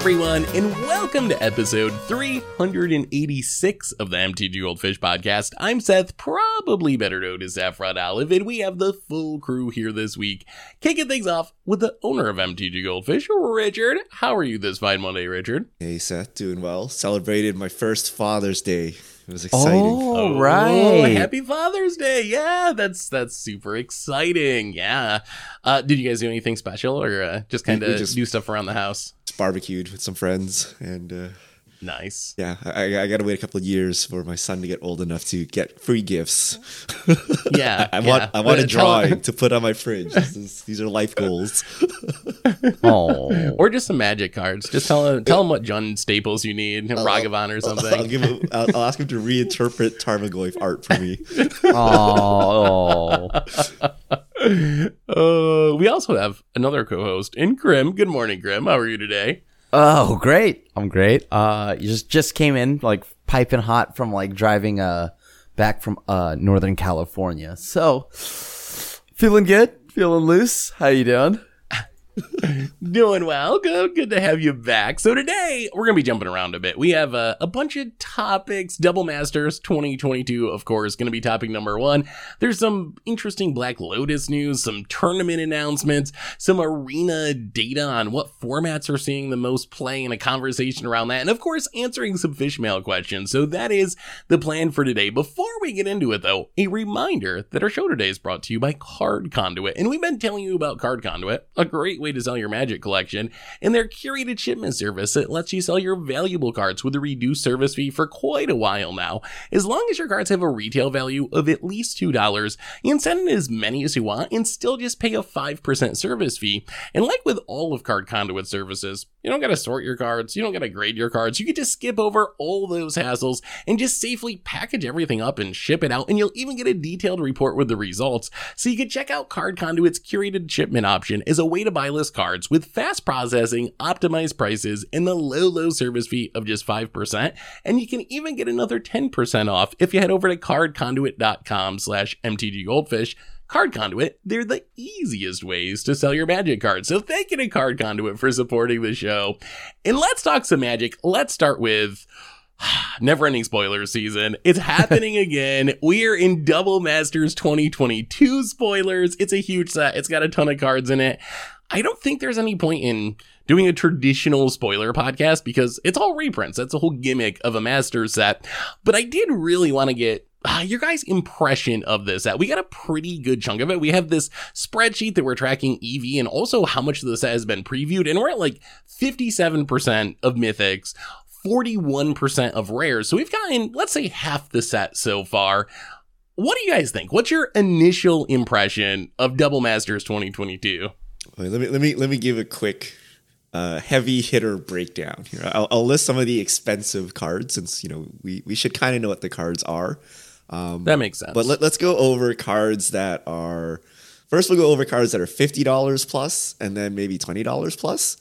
everyone, and welcome to episode 386 of the MTG Goldfish podcast. I'm Seth, probably better known as Saffron Olive, and we have the full crew here this week. Kicking things off with the owner of MTG Goldfish, Richard. How are you this fine Monday, Richard? Hey, Seth, doing well. Celebrated my first Father's Day. It was exciting. Oh, Oh, right. Happy Father's Day. Yeah, that's that's super exciting. Yeah. Uh, did you guys do anything special or uh, just kind of just- do stuff around the house? Barbecued with some friends, and uh, Nice. yeah, I, I got to wait a couple of years for my son to get old enough to get free gifts. Yeah. I yeah. want I want Uh, a drawing to put on my fridge. Is- these are life goals. Oh, Or just some magic cards. Just tell him, tell him what Jund Staples you need, Ragavan or something. I'll something. give him. I'll, I'll ask him to reinterpret Tarmogoyf art for me. oh, Uh, we also have another co-host in Grim. Good morning, Grim. How are you today? Oh, great! I'm great. Uh, you just just came in like piping hot from like driving uh back from uh Northern California. So feeling good, feeling loose. How you doing? Doing well. Good. Good to have you back. So today we're gonna be jumping around a bit. We have uh, a bunch of topics. Double Masters 2022, of course, gonna be topic number one. There's some interesting Black Lotus news, some tournament announcements, some arena data on what formats are seeing the most play, and a conversation around that, and of course answering some fish mail questions. So that is the plan for today. Before we get into it, though, a reminder that our show today is brought to you by Card Conduit, and we've been telling you about Card Conduit, a great way to sell your Magic collection, and their curated shipment service that lets you sell your valuable cards with a reduced service fee for quite a while now. As long as your cards have a retail value of at least $2, you can send in as many as you want and still just pay a 5% service fee. And like with all of Card Conduit services, you don't gotta sort your cards, you don't gotta grade your cards, you can just skip over all those hassles and just safely package everything up and ship it out, and you'll even get a detailed report with the results. So you can check out Card Conduit's curated shipment option as a way to buy list cards with fast processing, optimized prices, and the low, low service fee of just 5%. And you can even get another 10% off if you head over to cardconduit.com slash mtggoldfish. Card Conduit, they're the easiest ways to sell your magic cards. So thank you to Card Conduit for supporting the show. And let's talk some magic. Let's start with never ending spoiler season. It's happening again. We're in Double Masters 2022 spoilers. It's a huge set. It's got a ton of cards in it. I don't think there's any point in doing a traditional spoiler podcast because it's all reprints. That's the whole gimmick of a master set. But I did really want to get uh, your guys' impression of this set. We got a pretty good chunk of it. We have this spreadsheet that we're tracking EV and also how much of the set has been previewed. And we're at like 57% of mythics, 41% of rares. So we've gotten, let's say, half the set so far. What do you guys think? What's your initial impression of Double Masters 2022? Let me let me let me give a quick uh, heavy hitter breakdown here. I'll, I'll list some of the expensive cards since you know we we should kind of know what the cards are. Um, That makes sense. But let, let's go over cards that are. First, we'll go over cards that are fifty dollars plus, and then maybe twenty dollars plus.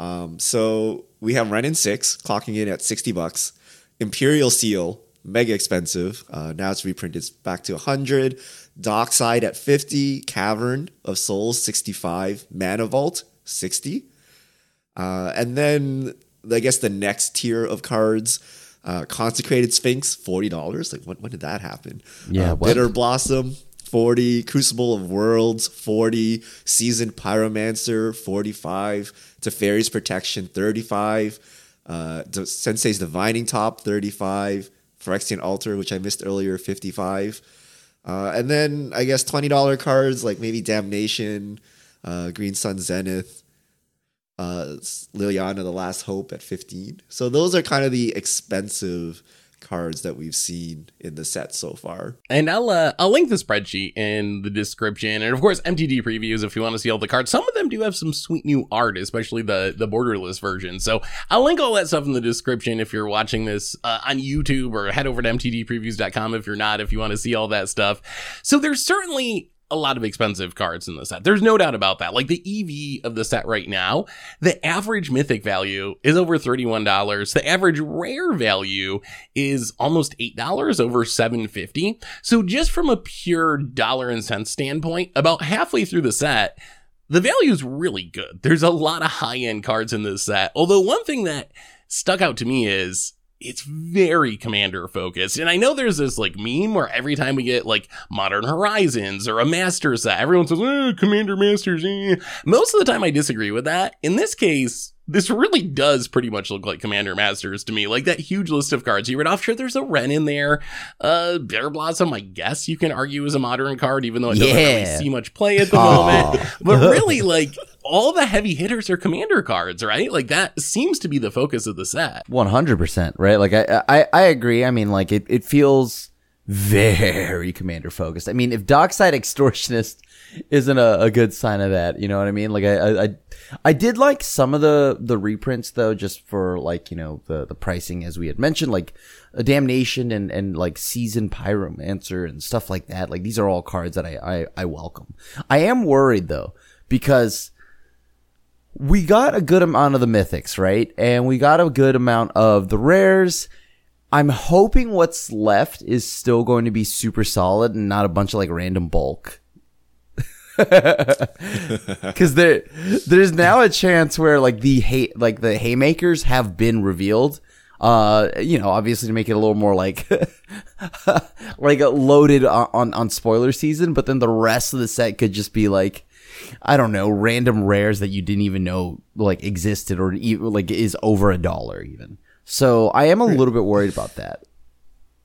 Um, so we have Wrenn and six, clocking in at sixty bucks. Imperial Seal, mega expensive. Uh, now it's reprinted back to hundred. Dockside at fifty. Cavern of Souls sixty-five. Mana Vault sixty. Uh, and then I guess the next tier of cards, uh, Consecrated Sphinx, forty dollars. Like when, when did that happen? Yeah, Uh. Bitter Blossom, forty. Crucible of Worlds, forty. Seasoned Pyromancer, forty-five. Teferi's Protection, thirty-five. Uh, D- Sensei's Divining Top, thirty-five. Phyrexian Altar, which I missed earlier, fifty-five. Uh, and then I guess twenty dollar cards like maybe Damnation, uh, Green Sun Zenith, uh, Liliana the Last Hope at fifteen. So those are kind of the expensive cards that we've seen in the set so far. And I'll uh, I'll link the spreadsheet in the description, and of course MTD previews if you want to see all the cards. Some of them do have some sweet new art, especially the the borderless version. So I'll link all that stuff in the description if you're watching this uh, on YouTube, or head over to mtdpreviews.com if you're not, if you want to see all that stuff. So there's certainly a lot of expensive cards in the set. There's no doubt about that. Like the EV of the set right now, the average mythic value is over $31. The average rare value is almost $8 over 750. So just from a pure dollar and cents standpoint, about halfway through the set, the value is really good. There's a lot of high end cards in this set. Although one thing that stuck out to me is it's very commander focused. And I know there's this like meme where every time we get like Modern Horizons or a Master set, everyone says, eh, Commander Masters. Eh. Most of the time I disagree with that. In this case, this really does pretty much look like Commander Masters to me. Like that huge list of cards you read off. Sure, there's a Wrenn in there. Uh, Bear Blossom, I guess you can argue is a modern card, even though it doesn't really see much play at the Aw. moment. But really, like all the heavy hitters are Commander cards, right? Like that seems to be the focus of the set. One hundred percent, right? Like I, I, I agree. I mean, like it, it feels very commander focused. I mean, if Dockside Extortionist isn't a, a good sign of that, you know what I mean? Like I, I, I, did like some of the the reprints though, just for like you know the the pricing as we had mentioned, like a Damnation and and like Season Pyromancer and stuff like that. Like these are all cards that I I, I welcome. I am worried though because we got a good amount of the mythics, right? And we got a good amount of the rares. I'm hoping what's left is still going to be super solid and not a bunch of like random bulk. Cause there, there's now a chance where like the hay, like the haymakers have been revealed. Uh, you know, obviously to make it a little more like, like loaded on, on, on spoiler season, but then the rest of the set could just be like, I don't know, random rares that you didn't even know like existed or even like is over a dollar even. So I am a little bit worried about that.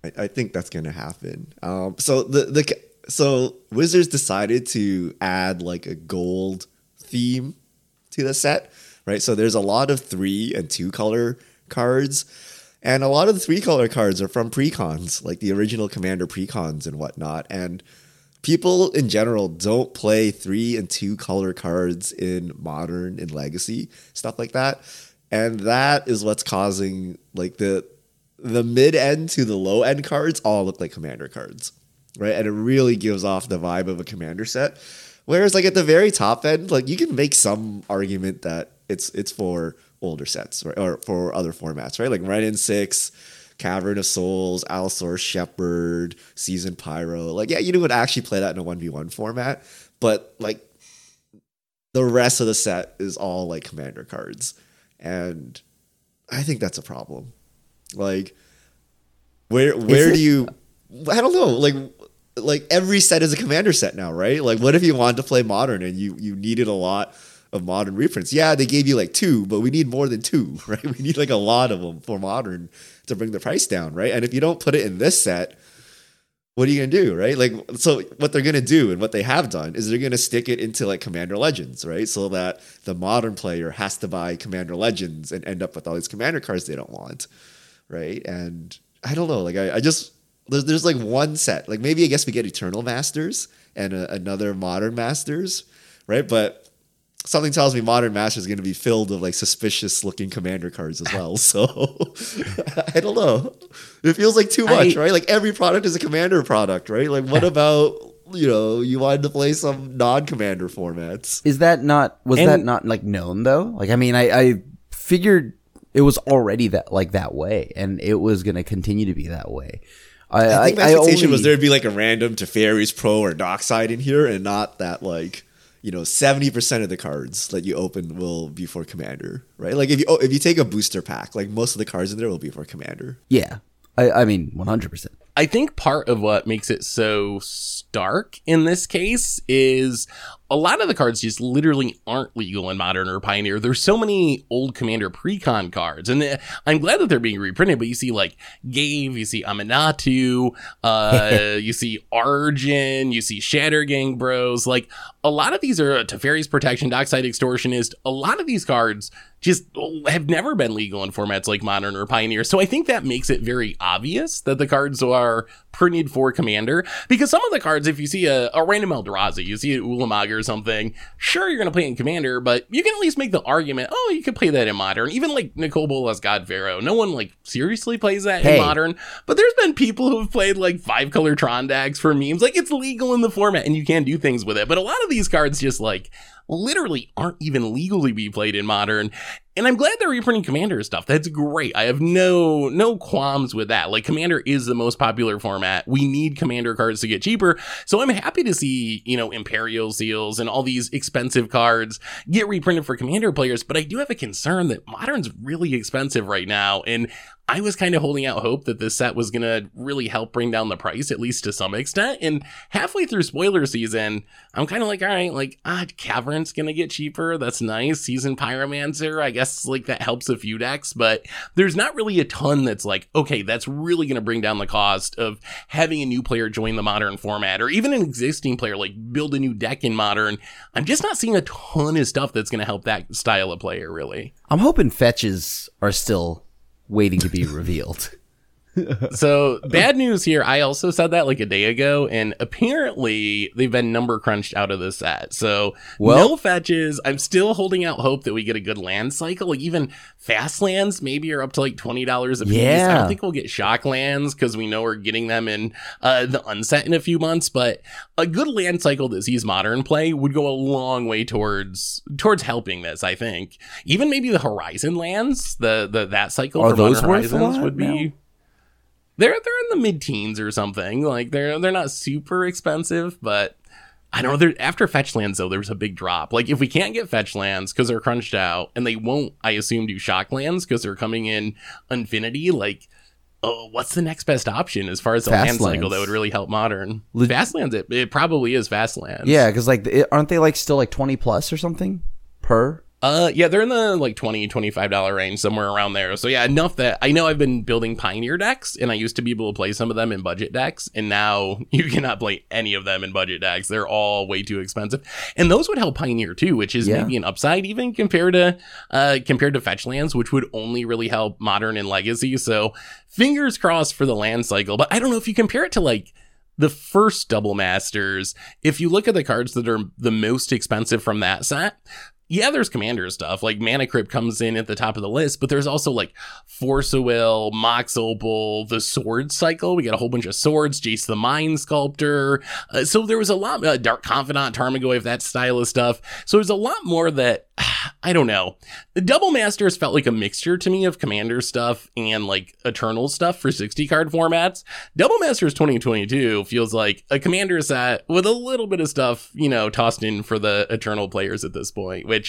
I, I think that's gonna happen. Um, so the the so Wizards decided to add like a gold theme to the set, right? So there's a lot of three and two color cards, and a lot of the three color cards are from precons, like the original Commander precons and whatnot. And people in general don't play three and two color cards in modern and legacy stuff like that. And that is what's causing like the the mid end to the low end cards all look like commander cards right? And it really gives off the vibe of a commander set. Whereas like at the very top end like you can make some argument that it's it's for older sets right? Or for other formats right? Like Wrenn and 6 Cavern of Souls, Allosaurus Shepherd, Season Pyro. Like, yeah, you would actually play that in a 1v1 format, but like the rest of the set is all like commander cards. And I think that's a problem. Like, where where do you I don't know, like like every set is a commander set now, right? Like what if you wanted to play modern and you you needed a lot of modern reprints? Yeah, they gave you like two, but we need more than two, right? We need like a lot of them for modern to bring the price down, right? And if you don't put it in this set, what are you gonna do, right? Like, so what they're gonna do and what they have done is they're gonna stick it into like Commander Legends, right? So that the modern player has to buy Commander Legends and end up with all these Commander cards they don't want, right? And I don't know, like I, I just there's there's like one set, like maybe I guess we get Eternal Masters and a, another Modern Masters, right? But something tells me Modern Masters is going to be filled with like suspicious looking Commander cards as well. So I don't know. It feels like too much, I- right? Like every product is a Commander product, right? Like what about you know you wanted to play some non-Commander formats? Is that not was And- that not like known though? Like I mean, I, I figured it was already that like that way, and it was going to continue to be that way. I, I think my I expectation was only- there'd be like a random Teferi's Pro or Dockside in here, and not that like you know seventy percent of the cards that you open will be for Commander, right? Like if you oh, if you take a booster pack, like most of the cards in there will be for Commander. Yeah, I, I mean, one hundred percent. I think part of what makes it so stark in this case is a lot of the cards just literally aren't legal in modern or pioneer. There's so many old commander precon cards, and uh, I'm glad that they're being reprinted. But you see like Gave, you see Aminatou, uh, you see Arjun, you see Shatter Gang Bros. Like a lot of these are Teferi's Protection, Dockside Extortionist. A lot of these cards just have never been legal in formats like modern or pioneer. So I think that makes it very obvious that the cards are printed for commander because some of the cards, if you see a, a random Eldrazi, you see an Ulamog or something, sure, you're going to play in commander, but you can at least make the argument, oh, you could play that in modern. Even like Nicol Bolas God Pharaoh, no one like seriously plays that Hey. in modern, but there's been people who have played like five color Trondax for memes. Like it's legal in the format and you can do things with it. But a lot of these cards just like literally aren't even legally be played in modern. And I'm glad they're reprinting Commander stuff. That's great. I have no no qualms with that. Like Commander is the most popular format. We need Commander cards to get cheaper. So I'm happy to see, you know, Imperial Seals and all these expensive cards get reprinted for Commander players, but I do have a concern that Modern's really expensive right now and I was kind of holding out hope that this set was going to really help bring down the price, at least to some extent. And halfway through spoiler season, I'm kind of like, all right, like, ah, Cavern's going to get cheaper. That's nice. Season Pyromancer, I guess, like, that helps a few decks, but there's not really a ton that's like, okay, that's really going to bring down the cost of having a new player join the modern format or even an existing player, like, build a new deck in modern. I'm just not seeing a ton of stuff that's going to help that style of player, really. I'm hoping fetches are still waiting to be revealed. So bad news here. I also said that like a day ago, and apparently they've been number crunched out of the set. So Well- no fetches. I'm still holding out hope that we get a good land cycle. Like even fast lands maybe are up to like twenty dollars a piece. I don't think we'll get shock lands because we know we're getting them in uh, the unset in a few months. But a good land cycle that sees modern play would go a long way towards towards helping this. I think even maybe the Horizon lands, the the that cycle Are for those Horizons would be. now? They're they're in the mid teens or something. Like they're they're not super expensive, but I don't know. After fetch lands though, there's a big drop. Like if we can't get fetch lands because they're crunched out, and they won't, I assume, do shock lands because they're coming in Unfinity. Like, oh, what's the next best option as far as the Fast land cycle that would really help modern? Leg- fast lands, it, it probably is fast lands. yeah, because like, it, aren't they like still like 20 plus or something per? Uh, yeah, they're in the like 20 $25 range, somewhere around there. So yeah, enough that I know I've been building Pioneer decks and I used to be able to play some of them in budget decks. And now you cannot play any of them in budget decks. They're all way too expensive. And those would help Pioneer too, which is Yeah. maybe an upside even compared to, uh, compared to fetch lands, which would only really help modern and legacy. So fingers crossed for the land cycle. But I don't know if you compare it to like, the first double masters, if you look at the cards that are the most expensive from that set, yeah, there's commander stuff. Like Mana Crypt comes in at the top of the list, but there's also like Force of Will, Mox Opal, the Sword Cycle. We got a whole bunch of swords, Jace the Mind Sculptor. Uh, so there was a lot, uh, Dark Confidant, Tarmogoyf, that style of stuff. So there's a lot more that, I don't know. The Double Masters felt like a mixture to me of commander stuff and like Eternal stuff for 60 card formats. Double Masters 2022 feels like a commander set with a little bit of stuff, you know, tossed in for the Eternal players at this point, which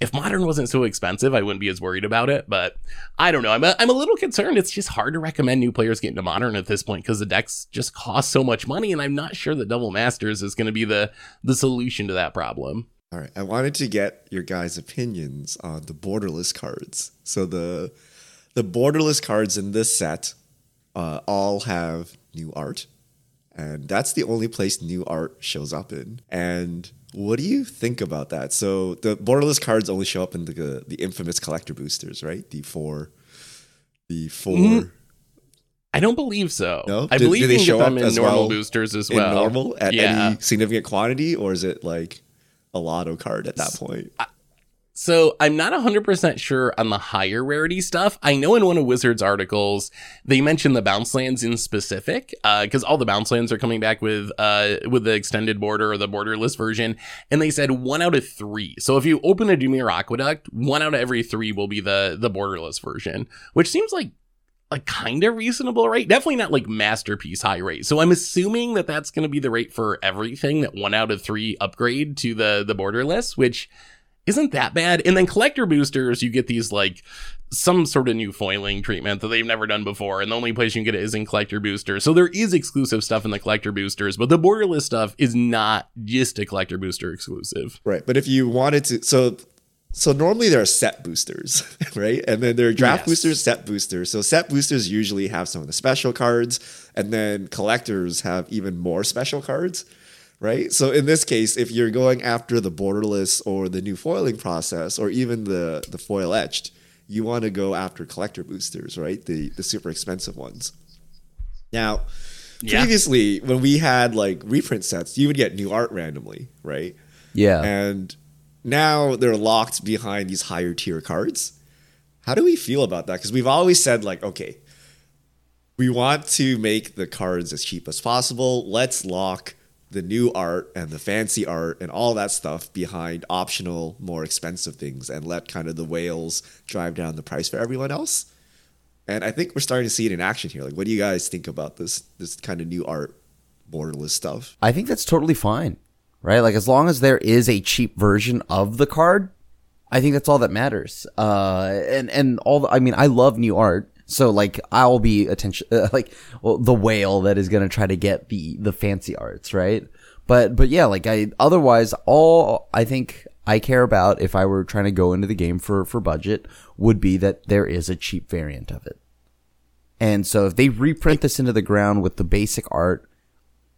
if modern wasn't so expensive, I wouldn't be as worried about it. But I don't know. I'm a, I'm a little concerned. It's just hard to recommend new players get into modern at this point because the decks just cost so much money. And I'm not sure that Double Masters is going to be the, the solution to that problem. All right, I wanted to get your guys' opinions on the borderless cards. So the the borderless cards in this set uh, all have new art, and that's the only place new art shows up in. And what do you think about that? So the borderless cards only show up in the the infamous collector boosters, right? The four, the 4 Mhm. I don't believe so. No? I Do- believe do they show them up in normal well boosters as in well. normal at yeah. any significant quantity, or is it like a lotto card at that point? So I'm not 100% sure on the higher rarity stuff. I know in one of Wizards articles, they mentioned the bounce lands in specific, because all the bounce lands are coming back with uh, with the extended border or the borderless version. And they said one out of three. So if you open a Dimir Aqueduct, one out of every three will be the, the borderless version, which seems like like kind of reasonable rate. Definitely not like masterpiece high rate. So I'm assuming that that's going to be the rate for everything that one out of three upgrade to the the borderless, which isn't that bad. And then collector boosters, you get these like some sort of new foiling treatment that they've never done before. And the only place you can get it is in collector boosters. So there is exclusive stuff in the collector boosters, but the borderless stuff is not just a collector booster exclusive. Right. But if you wanted to, so so normally there are set boosters, right? And then there are draft Yes. boosters, set boosters. So set boosters usually have some of the special cards, and then collectors have even more special cards, right? So in this case, if you're going after the borderless or the new foiling process, or even the the foil etched, you want to go after collector boosters, right? The the super expensive ones. Now, Yeah. previously when we had like reprint sets, you would get new art randomly, right? Yeah. And now they're locked behind these higher tier cards. How do we feel about that? Because we've always said, like, okay, we want to make the cards as cheap as possible. Let's lock the new art and the fancy art and all that stuff behind optional, more expensive things and let kind of the whales drive down the price for everyone else. And I think we're starting to see it in action here. Like, what do you guys think about this this kind of new art borderless stuff? I think that's totally fine, right? Like as long as there is a cheap version of the card, I think that's all that matters. Uh, and and all the, I mean, I love new art, so like I'll be attention uh, like well, the whale that is gonna try to get the the fancy arts, right? But but yeah, like I otherwise all I think I care about if I were trying to go into the game for for budget would be that there is a cheap variant of it. And so if they reprint this into the ground with the basic art,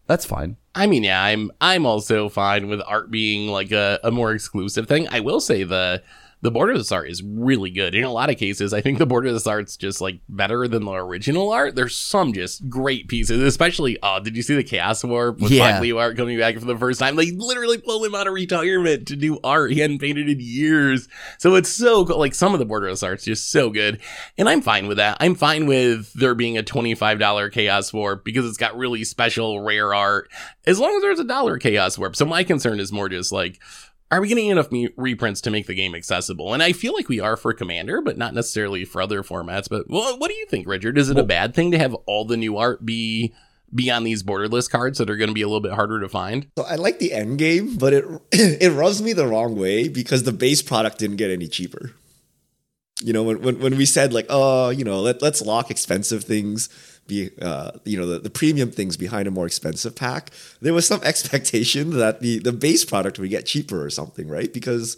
that's fine. I mean, yeah, I'm I'm also fine with art being like a, a more exclusive thing. I will say the the border of borderless art is really good. In a lot of cases, I think the border of borderless art's just like better than the original art. There's some just great pieces, especially. Oh, did you see the Chaos Warp with Yeah. Black Leo art coming back for the first time? They literally pulled him out of retirement to do art he hadn't painted in years. So it's so cool. Like some of the border of borderless art's just so good, and I'm fine with that. I'm fine with there being a twenty-five dollar Chaos Warp because it's got really special rare art. As long as there's a dollar Chaos Warp. So my concern is more just like are we getting enough me- reprints to make the game accessible? And I feel like we are for Commander, but not necessarily for other formats. But well, what do you think, Richard? Is it a bad thing to have all the new art be be on these borderless cards that are going to be a little bit harder to find? So I like the end game, but it it rubs me the wrong way because the base product didn't get any cheaper. You know, when when, when we said like, oh, you know, let, let's lock expensive things be uh, you know, the, the premium things behind a more expensive pack, there was some expectation that the the base product would get cheaper or something, right? Because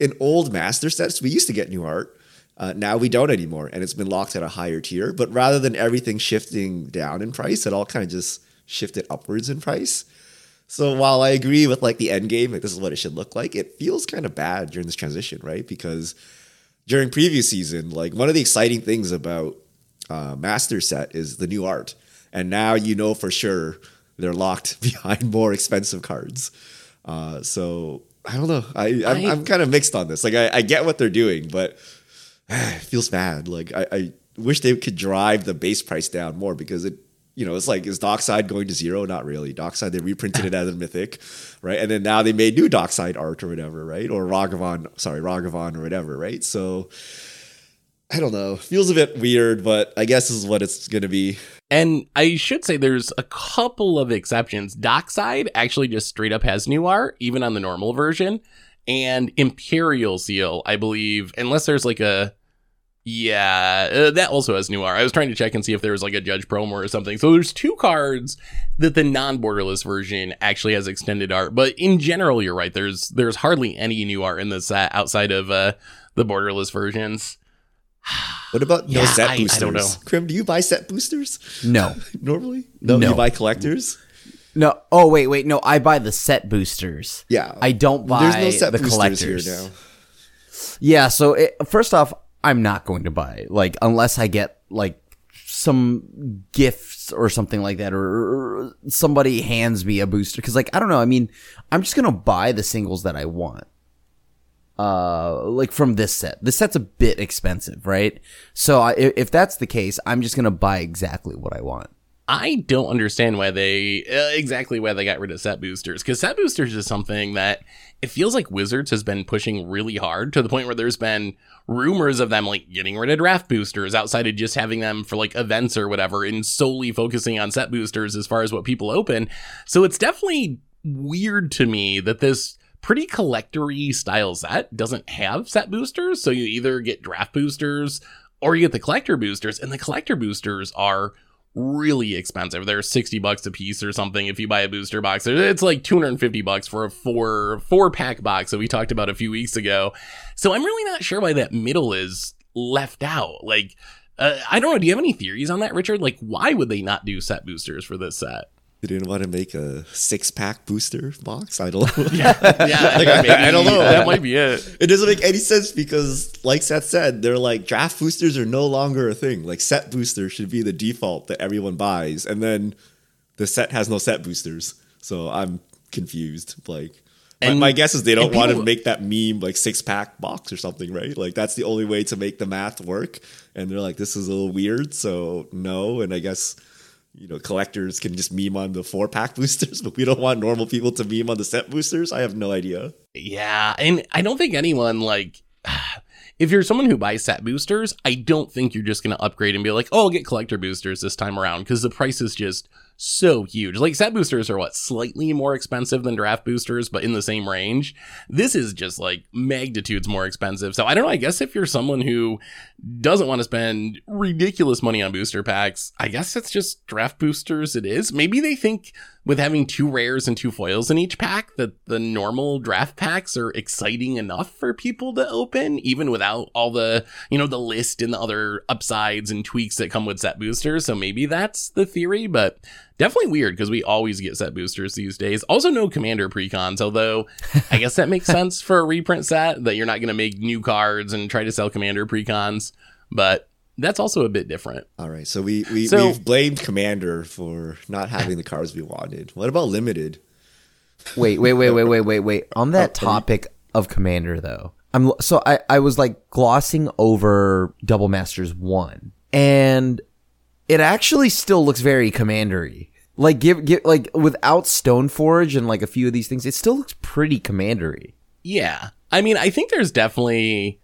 in old master sets, we used to get new art. Uh, now we don't anymore, and it's been locked at a higher tier. But rather than everything shifting down in price, it all kind of just shifted upwards in price. So while I agree with like the end game, like this is what it should look like, it feels kind of bad during this transition, right? Because during previous season, like one of the exciting things about uh, Master Set is the new art, and now you know for sure they're locked behind more expensive cards. Uh, so I don't know. I I'm, I'm kind of mixed on this. Like I, I get what they're doing, but it feels bad. Like I, I wish they could drive the base price down more because it, you know, it's like is Dockside going to zero? Not really. Dockside they reprinted it as a mythic, right? And then now they made new Dockside art or whatever, right? Or Ragavan, sorry, Ragavan or whatever, right? So I don't know. Feels a bit weird, but I guess this is what it's gonna be. And I should say there's a couple of exceptions. Dockside actually just straight up has new art, even on the normal version. And Imperial Seal, I believe, unless there's like a. Yeah, uh, that also has new art. I was trying to check and see if there was like a Judge promo or something. So there's two cards that the non-borderless version actually has extended art. But in general, you're right. There's there's hardly any new art in the set outside of uh, the borderless versions. What about no Yeah, set I- I boosters? don't know. Krim, do you buy set boosters No. normally? No, No. you buy collectors. No. Oh wait, wait. No, I buy the set boosters. Yeah, I don't buy There's no set the collectors. here now. Yeah. So it, first off, I'm not going to buy like unless I get like some gifts or something like that, or, or somebody hands me a booster. Because like I don't know. I mean, I'm just gonna buy the singles that I want. Uh, like from this set. This set's a bit expensive, right? So I, if that's the case, I'm just gonna buy exactly what I want. I don't understand why they uh, exactly why they got rid of set boosters because set boosters is something that it feels like Wizards has been pushing really hard to the point where there's been rumors of them like getting rid of draft boosters outside of just having them for like events or whatever and solely focusing on set boosters as far as what people open. So it's definitely weird to me that this pretty collectory style set doesn't have set boosters. So you either get draft boosters or you get the collector boosters, and the collector boosters are really expensive. They're 60 bucks a piece or something if you buy a booster box. It's like 250 bucks for a four four pack box that we talked about a few weeks ago. So I'm really not sure why that middle is left out. Like uh, I don't know. Do you have any theories on that, Richard? Like, why would they not do set boosters for this set? They didn't want to make a six pack booster box. I don't know. Yeah, Like, I- I don't know. That might be it. It doesn't make any sense because, like Seth said, they're like draft boosters are no longer a thing. Like set boosters should be the default that everyone buys, and then the set has no set boosters. So I'm confused. Like, my, And- my guess is they don't want to make that meme like six pack box or something, right? Like that's the only way to make the math work. And they're like, this is a little weird, so no. And I guess you know collectors can just meme on the four pack boosters, but we don't want normal people to meme on the set boosters. I have no idea. Yeah, and I don't think anyone like if you're someone who buys set boosters, I don't think you're just going to upgrade and be like, "Oh, I'll get collector boosters this time around" because the price is just so huge. Like set boosters are what slightly more expensive than draft boosters, but in the same range. This is just like magnitudes more expensive. So I don't know. I guess if you're someone who doesn't want to spend ridiculous money on booster packs, I guess it's just draft boosters. It is. Maybe they think with having two rares and two foils in each pack that the normal draft packs are exciting enough for people to open, even without all the, you know, the list and the other upsides and tweaks that come with set boosters. So maybe that's the theory, but definitely weird because we always get set boosters these days. Also, no commander precons, although I guess that makes sense for a reprint set that you're not going to make new cards and try to sell commander precons, but that's also a bit different. All right, so we we So- we've blamed Commander for not having the cards we wanted. What about limited? Wait, wait, wait, wait, wait, wait, wait. On that topic of Commander, though, I'm so I I was like glossing over Double Masters one, and it actually still looks very commandery. Like give give like without Stoneforge and like a few of these things, it still looks pretty commandery. Yeah. I mean, I think there's definitely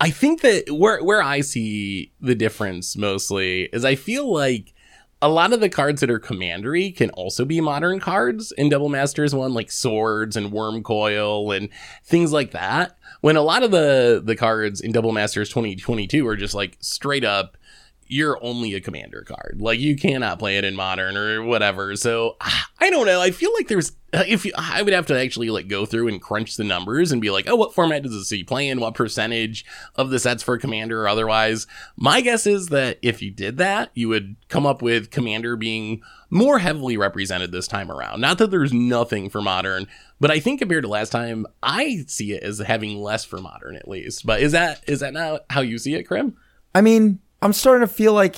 I think that where where I see the difference mostly is I feel like a lot of the cards that are commandery can also be modern cards in Double Masters one, like swords and worm coil and things like that. When a lot of the the cards in Double Masters 2022 are just like straight up you're only a commander card. Like you cannot play it in modern or whatever. So I don't know. I feel like there's uh, if you, I would have to actually like go through and crunch the numbers and be like, oh, what format does this see play in? What percentage of the sets for commander or otherwise? My guess is that if you did that, you would come up with commander being more heavily represented this time around. Not that there's nothing for modern, but I think compared to last time, I see it as having less for modern at least. But is that is that not how you see it, Krim? I mean, I'm starting to feel like.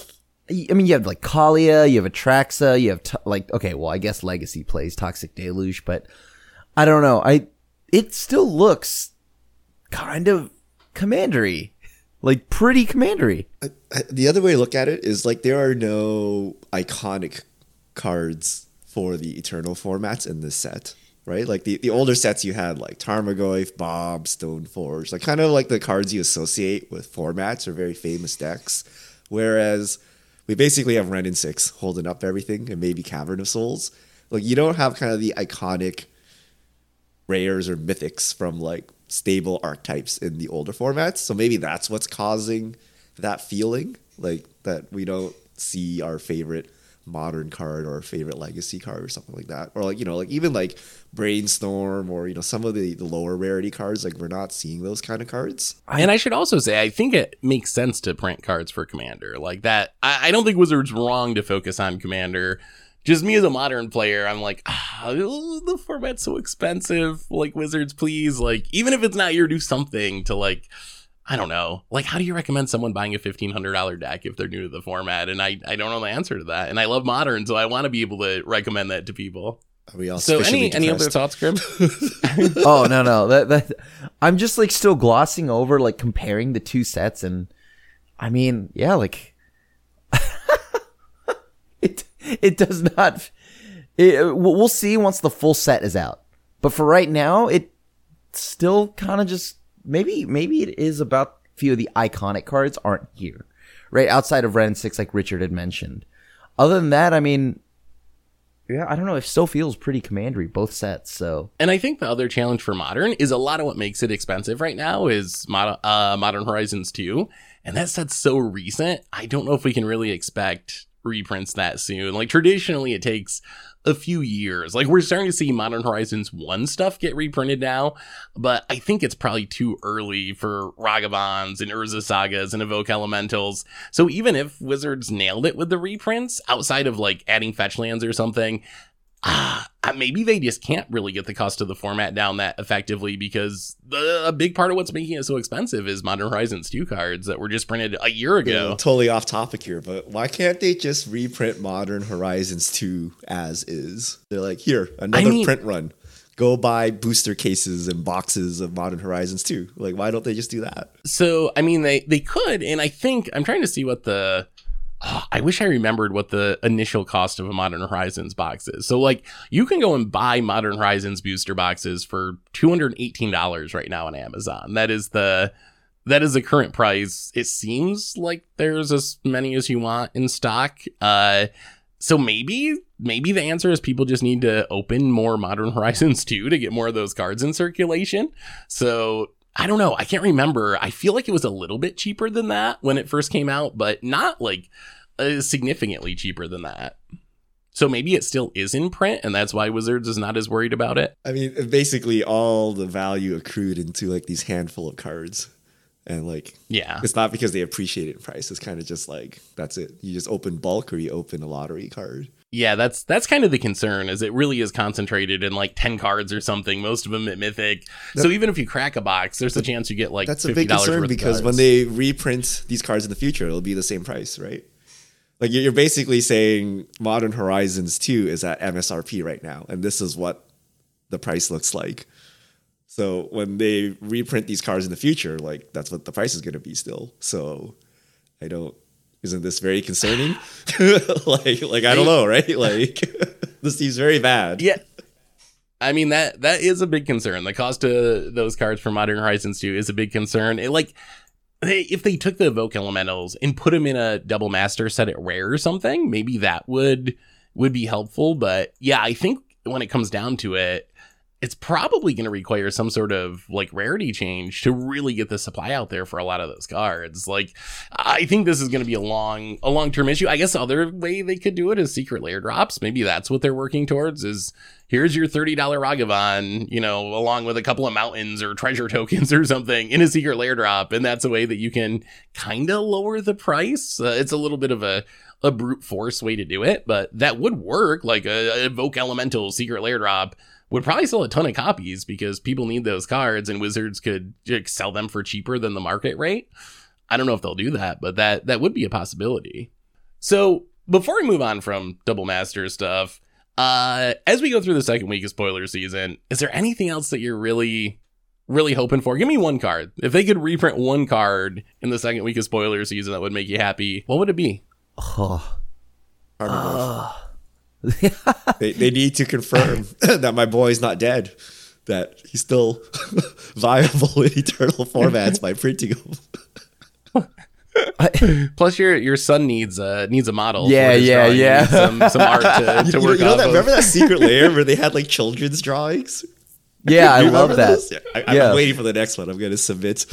I mean, you have like Kaalia, you have Atraxa, you have t- like okay, well, I guess Legacy plays Toxic Deluge, but I don't know. I it still looks kind of commandery, like pretty commandery. I- I- The other way to look at it is like there are no iconic cards for the Eternal formats in this set, right? Like the, the older sets you had like Tarmogoyf, Bob, Stoneforge, like kind of like the cards you associate with formats or very famous decks. Whereas we basically have Wrenn and Six holding up everything and maybe Cavern of Souls. Like you don't have kind of the iconic rares or mythics from like stable archetypes in the older formats. So maybe that's what's causing that feeling, like that we don't see our favorite modern card or favorite legacy card or something like that. Or like, you know, like even like Brainstorm or, you know, some of the, the lower rarity cards, like we're not seeing those kind of cards. and I should also say, I think it makes sense to print cards for Commander like that. I, I don't think Wizards wrong to focus on Commander. Just me as a modern player, I'm like, ah, the format's so expensive. Like Wizards, please, like even if it's not your, do something to like. I don't know. Like, how do you recommend someone buying a fifteen hundred dollar deck if they're new to the format? And I, I don't know the answer to that. And I love modern, so I want to be able to recommend that to people. Are we all So, any any other thoughts, Grim? oh no no. That that I'm just like still glossing over like comparing the two sets and I mean yeah like it it does not it, we'll see once the full set is out. But for right now it still kind of just maybe maybe it is about a few of the iconic cards aren't here. Right outside of Wrenn 6 like Richard had mentioned. Other than that I mean yeah I don't know it still feels pretty commandery both sets so And I think the other challenge for modern is a lot of what makes it expensive right now is Mod- uh, Modern Horizons 2. And that set's so recent. I don't know if we can really expect reprints that soon. Like traditionally, it takes a few years. Like we're starting to see Modern Horizons 1 stuff get reprinted now, but I think it's probably too early for Ragavans and Urza Sagas and Evoke Elementals. So even if Wizards nailed it with the reprints, outside of like adding fetch lands or something, ah, maybe they just can't really get the cost of the format down that effectively because the, a big part of what's making it so expensive is Modern Horizons 2 cards that were just printed a year Yeah, ago. totally off topic here, but why can't they just reprint Modern Horizons 2 as is? They're like, here, another mean- print run. Go buy booster cases and boxes of Modern Horizons 2. Like, why don't they just do that? So, I mean, they, they could, and I think I'm trying to see what the oh, I wish I remembered what the initial cost of a Modern Horizons box is. So like you can go and buy Modern Horizons booster boxes for $218 right now on Amazon. That is the that is the current price. It seems like there's as many as you want in stock. Uh so maybe maybe the answer is people just need to open more Modern Horizons 2 to get more of those cards in circulation. So I don't know. I can't remember. I feel like it was a little bit cheaper than that when it first came out, but not like uh, significantly cheaper than that. So maybe it still is in print, and that's why Wizards is not as worried about it. I mean, basically all the value accrued into like these handful of cards. And like, Yeah. it's not because they appreciate it in price. It's kind of just like, that's it. You just open bulk or you open a lottery card. Yeah, that's that's kind of the concern is it really is concentrated in like 10 cards or something, most of them at Mythic. so even if you crack a box, there's a chance you get like That's a $50 big concern because when they reprint these cards in the future, it'll be the same price, right? Like you're you're basically saying Modern Horizons 2 is at MSRP right now, and this is what the price looks like. So when they reprint these cards in the future, like that's what the price is going to be still. So I don't. Isn't this very concerning? like, like I don't know, right? Like this seems very bad. Yeah. I mean that that is a big concern. The cost of those cards for Modern Horizons 2 is a big concern. It, like they, if they took the evoke elementals and put them in a double master set at rare or something, maybe that would would be helpful, but yeah, I think when it comes down to it, it's probably going to require some sort of like rarity change to really get the supply out there for a lot of those cards. Like, I think this is going to be a long, a long term issue. I guess the other way they could do it is Secret Lair drops. Maybe that's what they're working towards. Is here's your thirty dollar Ragavan, you know, along with a couple of mountains or treasure tokens or something in a Secret Lair drop, and that's a way that you can kind of lower the price. Uh, it's a little bit of a a brute force way to do it, but that would work. Like a, a evoke elemental Secret Lair drop would probably sell a ton of copies because people need those cards and wizards could like, sell them for cheaper than the market rate. I don't know if they'll do that, but that that would be a possibility. So before we move on from double master stuff, uh, as we go through the second week of spoiler season, is there anything else that you're really, really hoping for? Give me one card. If they could reprint one card in the second week of spoiler season that would make you happy, what would it be? Oh. Armor they, they need to confirm that my boy's not dead, that he's still viable in eternal formats by printing them. Plus, your your son needs a needs a model. Yeah, yeah, drawing. Yeah. Some, some art to, to know, work you know off that, of. remember that Secret Lair where they had like children's drawings? Yeah, I love that. Yeah, I, Yeah. I'm waiting for the next one. I'm going to submit.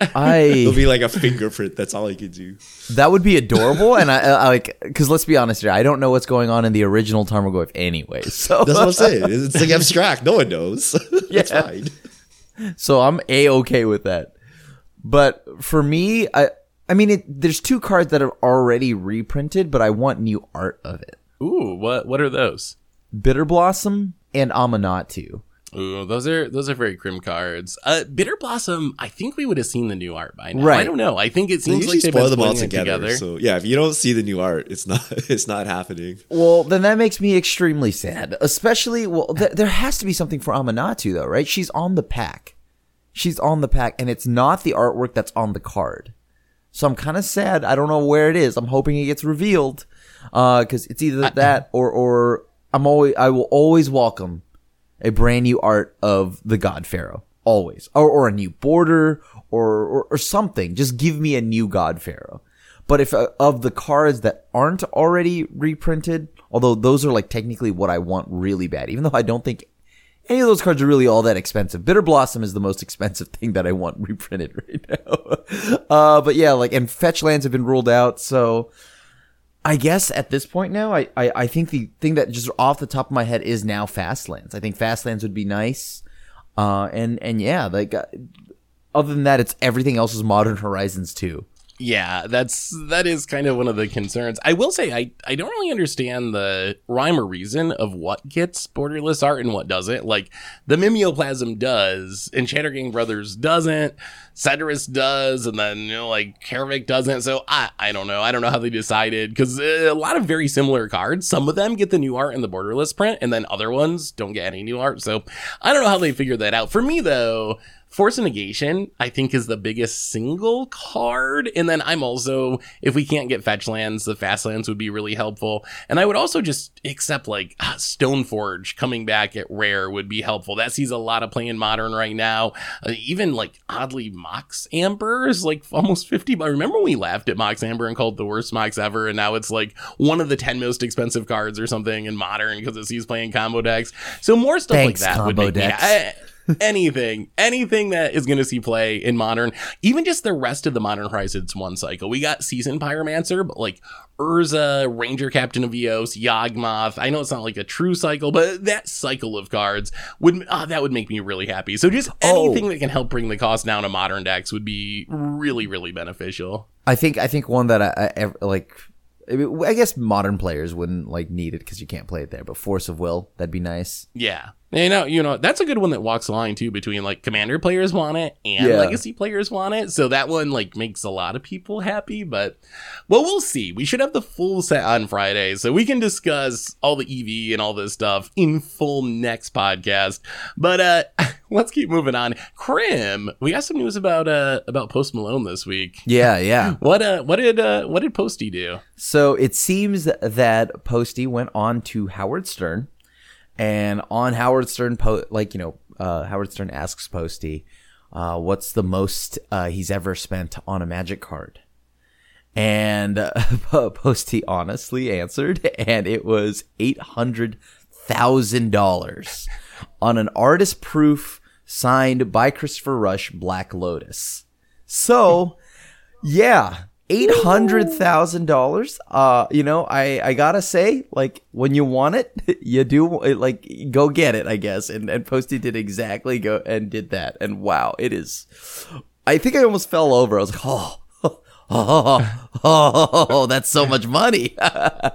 I It'll be like a fingerprint. That's all I can do. that would be adorable, and I, I like because let's be honest here, I don't know what's going on in the original Tarmogoyf anyway. So That's what I'm saying. It's like abstract. No one knows. That's Yeah. fine. so I'm a okay with that. But for me, I I mean, it, there's two cards that are already reprinted, but I want new art of it: Ooh, what what are those? Bitter Blossom and Aminatou. Ooh, those are those are very grim cards. Uh, Bitter Blossom. I think we would have seen the new art by now. Right. I don't know. I think it They seems usually like they've spoil been them all putting it together, So yeah, if you don't see the new art, it's not it's not happening. Well, then that makes me extremely sad. Especially, well, th- there has to be something for Aminatou though, right? She's on the pack. She's on the pack, and it's not the artwork that's on the card. So I'm kind of sad. I don't know where it is. I'm hoping it gets revealed, because it's either that or or I'm always I will always welcome a brand new art of the God Pharaoh, always, or or a new border or or, or something. Just give me a new God Pharaoh. But if uh, of the cards that aren't already reprinted, although those are like technically what I want really bad, even though I don't think any of those cards are really all that expensive. Bitter Blossom is the most expensive thing that I want reprinted right now. uh, but yeah, like, and fetch lands have been ruled out. So I guess at this point now, I, I, I think the thing that just off the top of my head is now fast lands. I think fast lands would be nice. Uh, and, and yeah, like, uh, other than that, it's everything else is Modern Horizons 2. Yeah, that's that is kind of one of the concerns. I will say I I don't really understand the rhyme or reason of what gets borderless art and what doesn't. Like the mimeoplasm does, and Shattergang Brothers doesn't, Cedrus does, and then you know like Karavik doesn't. So I I don't know. I don't know how they decided because uh, a lot of very similar cards. Some of them get the new art in the borderless print, and then other ones don't get any new art. So I don't know how they figured that out. For me though, Force of Negation, I think, is the biggest single card. And then I'm also, if we can't get fetch lands, the fast lands would be really helpful. And I would also just accept like ah, Stoneforge coming back at rare would be helpful. That sees a lot of play in modern right now. Uh, even like oddly, Mox Amber is like almost 50. But remember when we laughed at Mox Amber and called it the worst Mox ever? And now it's like one of the 10 most expensive cards or something in modern because it sees playing combo decks. So more stuff Thanks, like that would make me- I- anything, anything that is going to see play in modern, even just the rest of the modern Horizons one cycle. We got Seasoned Pyromancer, but like Urza, Ranger Captain of Eos, Yawgmoth. I know it's not like a true cycle, but that cycle of cards would ah, that would make me really happy. So just Oh. anything that can help bring the cost down to modern decks would be really, really beneficial. I think I think one that I, I like. I guess modern players wouldn't like need it because you can't play it there. But Force of Will, that'd be nice. Yeah. You know, you know, that's a good one that walks the line too between like commander players want it and Yeah. legacy players want it. So that one like makes a lot of people happy, but well, we'll see. We should have the full set on Friday so we can discuss all the EV and all this stuff in full next podcast. But uh let's keep moving on. Krim, we got some news about uh about Post Malone this week. Yeah, yeah. What uh what did uh what did Posty do? So it seems that Posty went on to Howard Stern, and on Howard Stern, po- like you know, uh, Howard Stern asks Posty, uh, "What's the most uh, he's ever spent on a Magic card?" And uh, Posty honestly answered, and it was eight hundred thousand dollars on an artist proof signed by Christopher Rush, Black Lotus. So, yeah, eight hundred thousand dollars. Uh, you know, I I gotta say, like when you want it, you do like go get it, I guess. And and Posty did exactly go and did that. And wow, it is. I think I almost fell over. I was like, oh. Oh, oh, oh, that's so much money. Uh,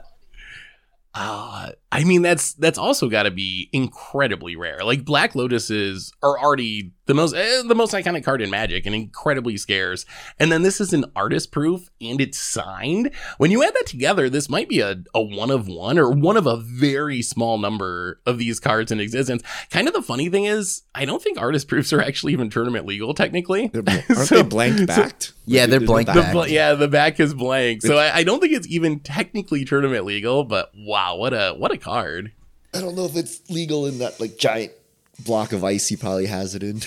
I mean that's that's also got to be incredibly rare. Like Black Lotuses are already the most eh, the most iconic card in Magic and incredibly scarce. And then this is an artist proof and it's signed. When you add that together, this might be a, a one of one or one of a very small number of these cards in existence. Kind of the funny thing is, I don't think artist proofs are actually even tournament legal technically. They're, aren't So- they blank backed? Yeah, they're blank The bl- yeah, the back is blank, so I, I don't think it's even technically tournament legal. But wow, what a what a card! I don't know if it's legal in that like giant block of ice he probably has it in.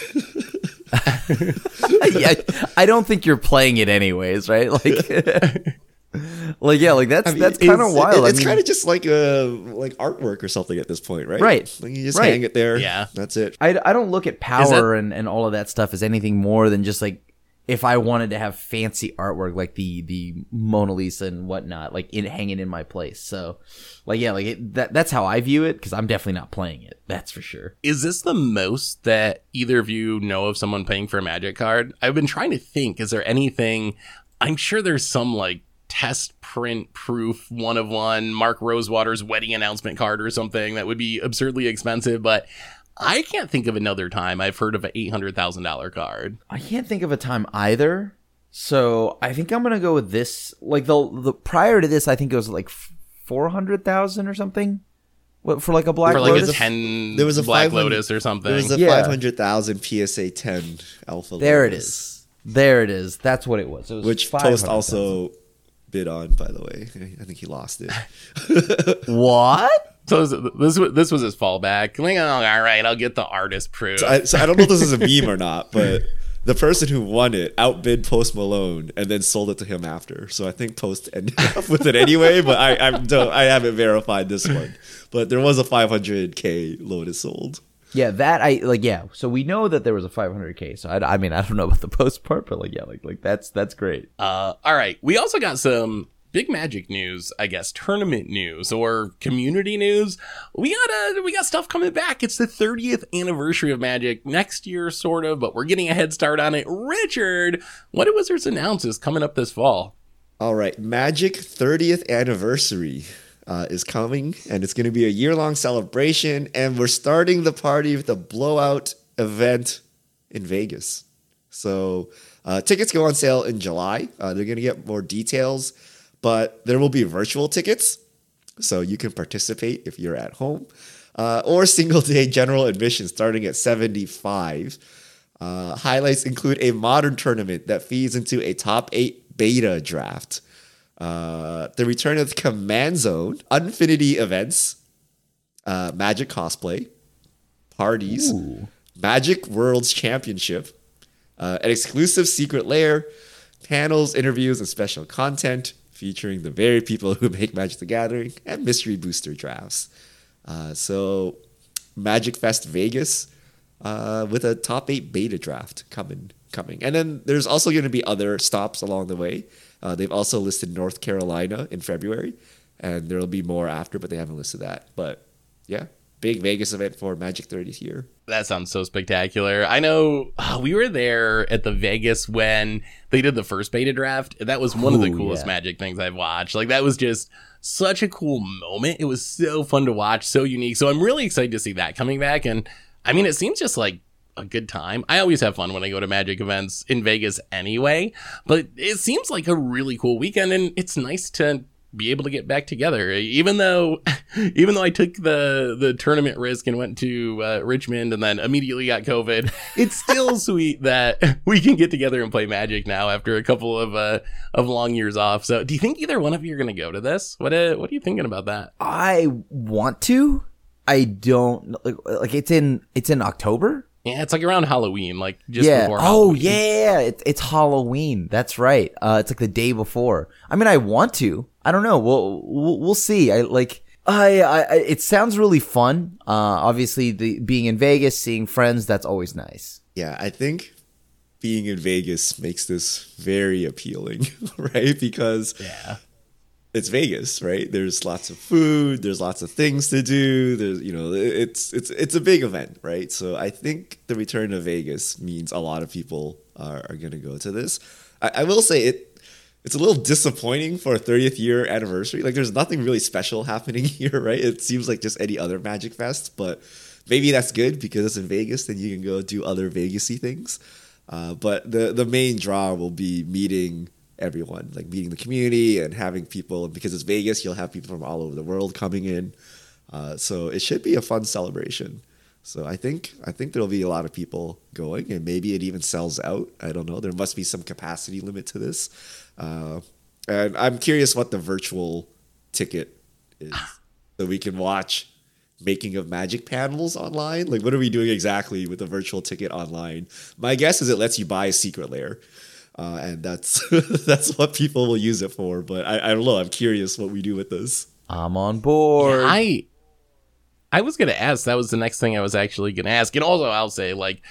yeah, I don't think you're playing it anyways, right? Like, like yeah, like that's I mean, that's kind of wild. I It's mean, kind of just like a like artwork or something at this point, right? Right. Like you just Right. hang it there. Yeah. That's it. I, I don't look at power and, and all of that stuff as anything more than just like if I wanted to have fancy artwork like the the Mona Lisa and whatnot, like in hanging in my place. So, like yeah, like it, that that's how I view it because I'm definitely not playing it. That's for sure. Is this the most that either of you know of someone paying for a magic card? I've been trying to think. Is there anything? I'm sure there's some like test print proof one of one Mark Rosewater's wedding announcement card or something that would be absurdly expensive, but I can't think of another time I've heard of an eight hundred thousand dollar card. I can't think of a time either. So I think I'm gonna go with this. Like the the prior to this, I think it was like four hundred thousand or something. What for like a black for like Lotus? a ten There was a Black Lotus or something. There was a Yeah. five hundred thousand PSA ten alpha. there it Lotus, is. There it is. That's what it was. It was Which 500,000. Toast also bid on, by the way. I think he lost it. What? So this this was- this was his fallback. Like, oh, all right, I'll get the artist proof. I, so I don't know if this is a meme or not, but the person who won it outbid Post Malone and then sold it to him after. So I think Post ended up with it anyway, but I I, don't, I haven't verified this one. But there was a 500k Lotus sold. Yeah, that I like. Yeah, so we know that there was a 500k. So I, I mean, I don't know about the post part, but like, yeah, like like that's that's great. Uh, all right. We also got some big magic news, I guess, tournament news or community news. We got uh, we got stuff coming back. It's the 30th anniversary of Magic next year, sort of, but we're getting a head start on it. Richard, what did Wizards announce is coming up this fall? All right, Magic 30th anniversary uh, is coming, and it's going to be a year long celebration. And we're starting the party with a blowout event in Vegas. So uh, tickets go on sale in July. Uh, they're going to get more details, but there will be virtual tickets, so you can participate if you're at home, uh, or single day general admission starting at 75. Uh, highlights include a modern tournament that feeds into a top eight beta draft, uh, the return of the Command Zone, Unfinity events, uh, Magic cosplay, parties, Magic Worlds Championship, uh, an exclusive secret lair, panels, interviews, and special content featuring the very people who make Magic the Gathering, and mystery booster drafts. Uh, so, Magic Fest Vegas uh, with a top eight beta draft coming, coming, and then there's also going to be other stops along the way. Uh, they've also listed North Carolina in February, and there'll be more after, but they haven't listed that. But yeah, big Vegas event for Magic 30th year. That sounds so spectacular. I know uh, we were there at the Vegas when they did the first beta draft. That was one of the coolest yeah. Magic things I've watched. Like that was just such a cool moment. It was so fun to watch, so unique. So I'm really excited to see that coming back. And I mean, it seems just like a good time. I always have fun when I go to Magic events in Vegas anyway, but it seems like a really cool weekend and it's nice to be able to get back together even though even though I took the the tournament risk and went to uh, Richmond and then immediately got covid it's still sweet that we can get together and play magic now after a couple of uh of long years off so do you think either one of you are going to go to this what uh, what are you thinking about that I want to. I don't like, like it's in it's in October. Yeah it's like around Halloween like just yeah. before Oh yeah, it, it's Halloween. That's right. Uh, it's like the day before. I mean, I want to. I don't know. We'll we'll, we'll see. I like. I, I I- it sounds really fun. Uh, obviously, the being in Vegas, seeing friends, that's always nice. Yeah, I think being in Vegas makes this very appealing, right? Because yeah it's Vegas, right? There's lots of food, there's lots of things to do. There's you know, it's it's it's a big event, right? So I think the return to Vegas means a lot of people are, are to go to this. I, I will say it. It's a little disappointing for a 30th year anniversary. Like, there's nothing really special happening here, right? It seems like just any other Magic Fest, but maybe that's good because it's in Vegas. Then you can go do other Vegasy things. Uh, but the the main draw will be meeting everyone, like meeting the community and having people. Because it's Vegas, you'll have people from all over the world coming in. Uh, so it should be a fun celebration. So I think I think there'll be a lot of people going, and maybe it even sells out. I don't know. There must be some capacity limit to this, uh, and I'm curious what the virtual ticket is, so we can watch making of magic panels online. Like, what are we doing exactly with the virtual ticket online? My guess is it lets you buy a Secret Lair. Uh, and that's that's what people will use it for. But I, I don't know. I'm curious what we do with this. I'm on board. I I was gonna ask. That was the next thing I was actually gonna ask. And also, I'll say like.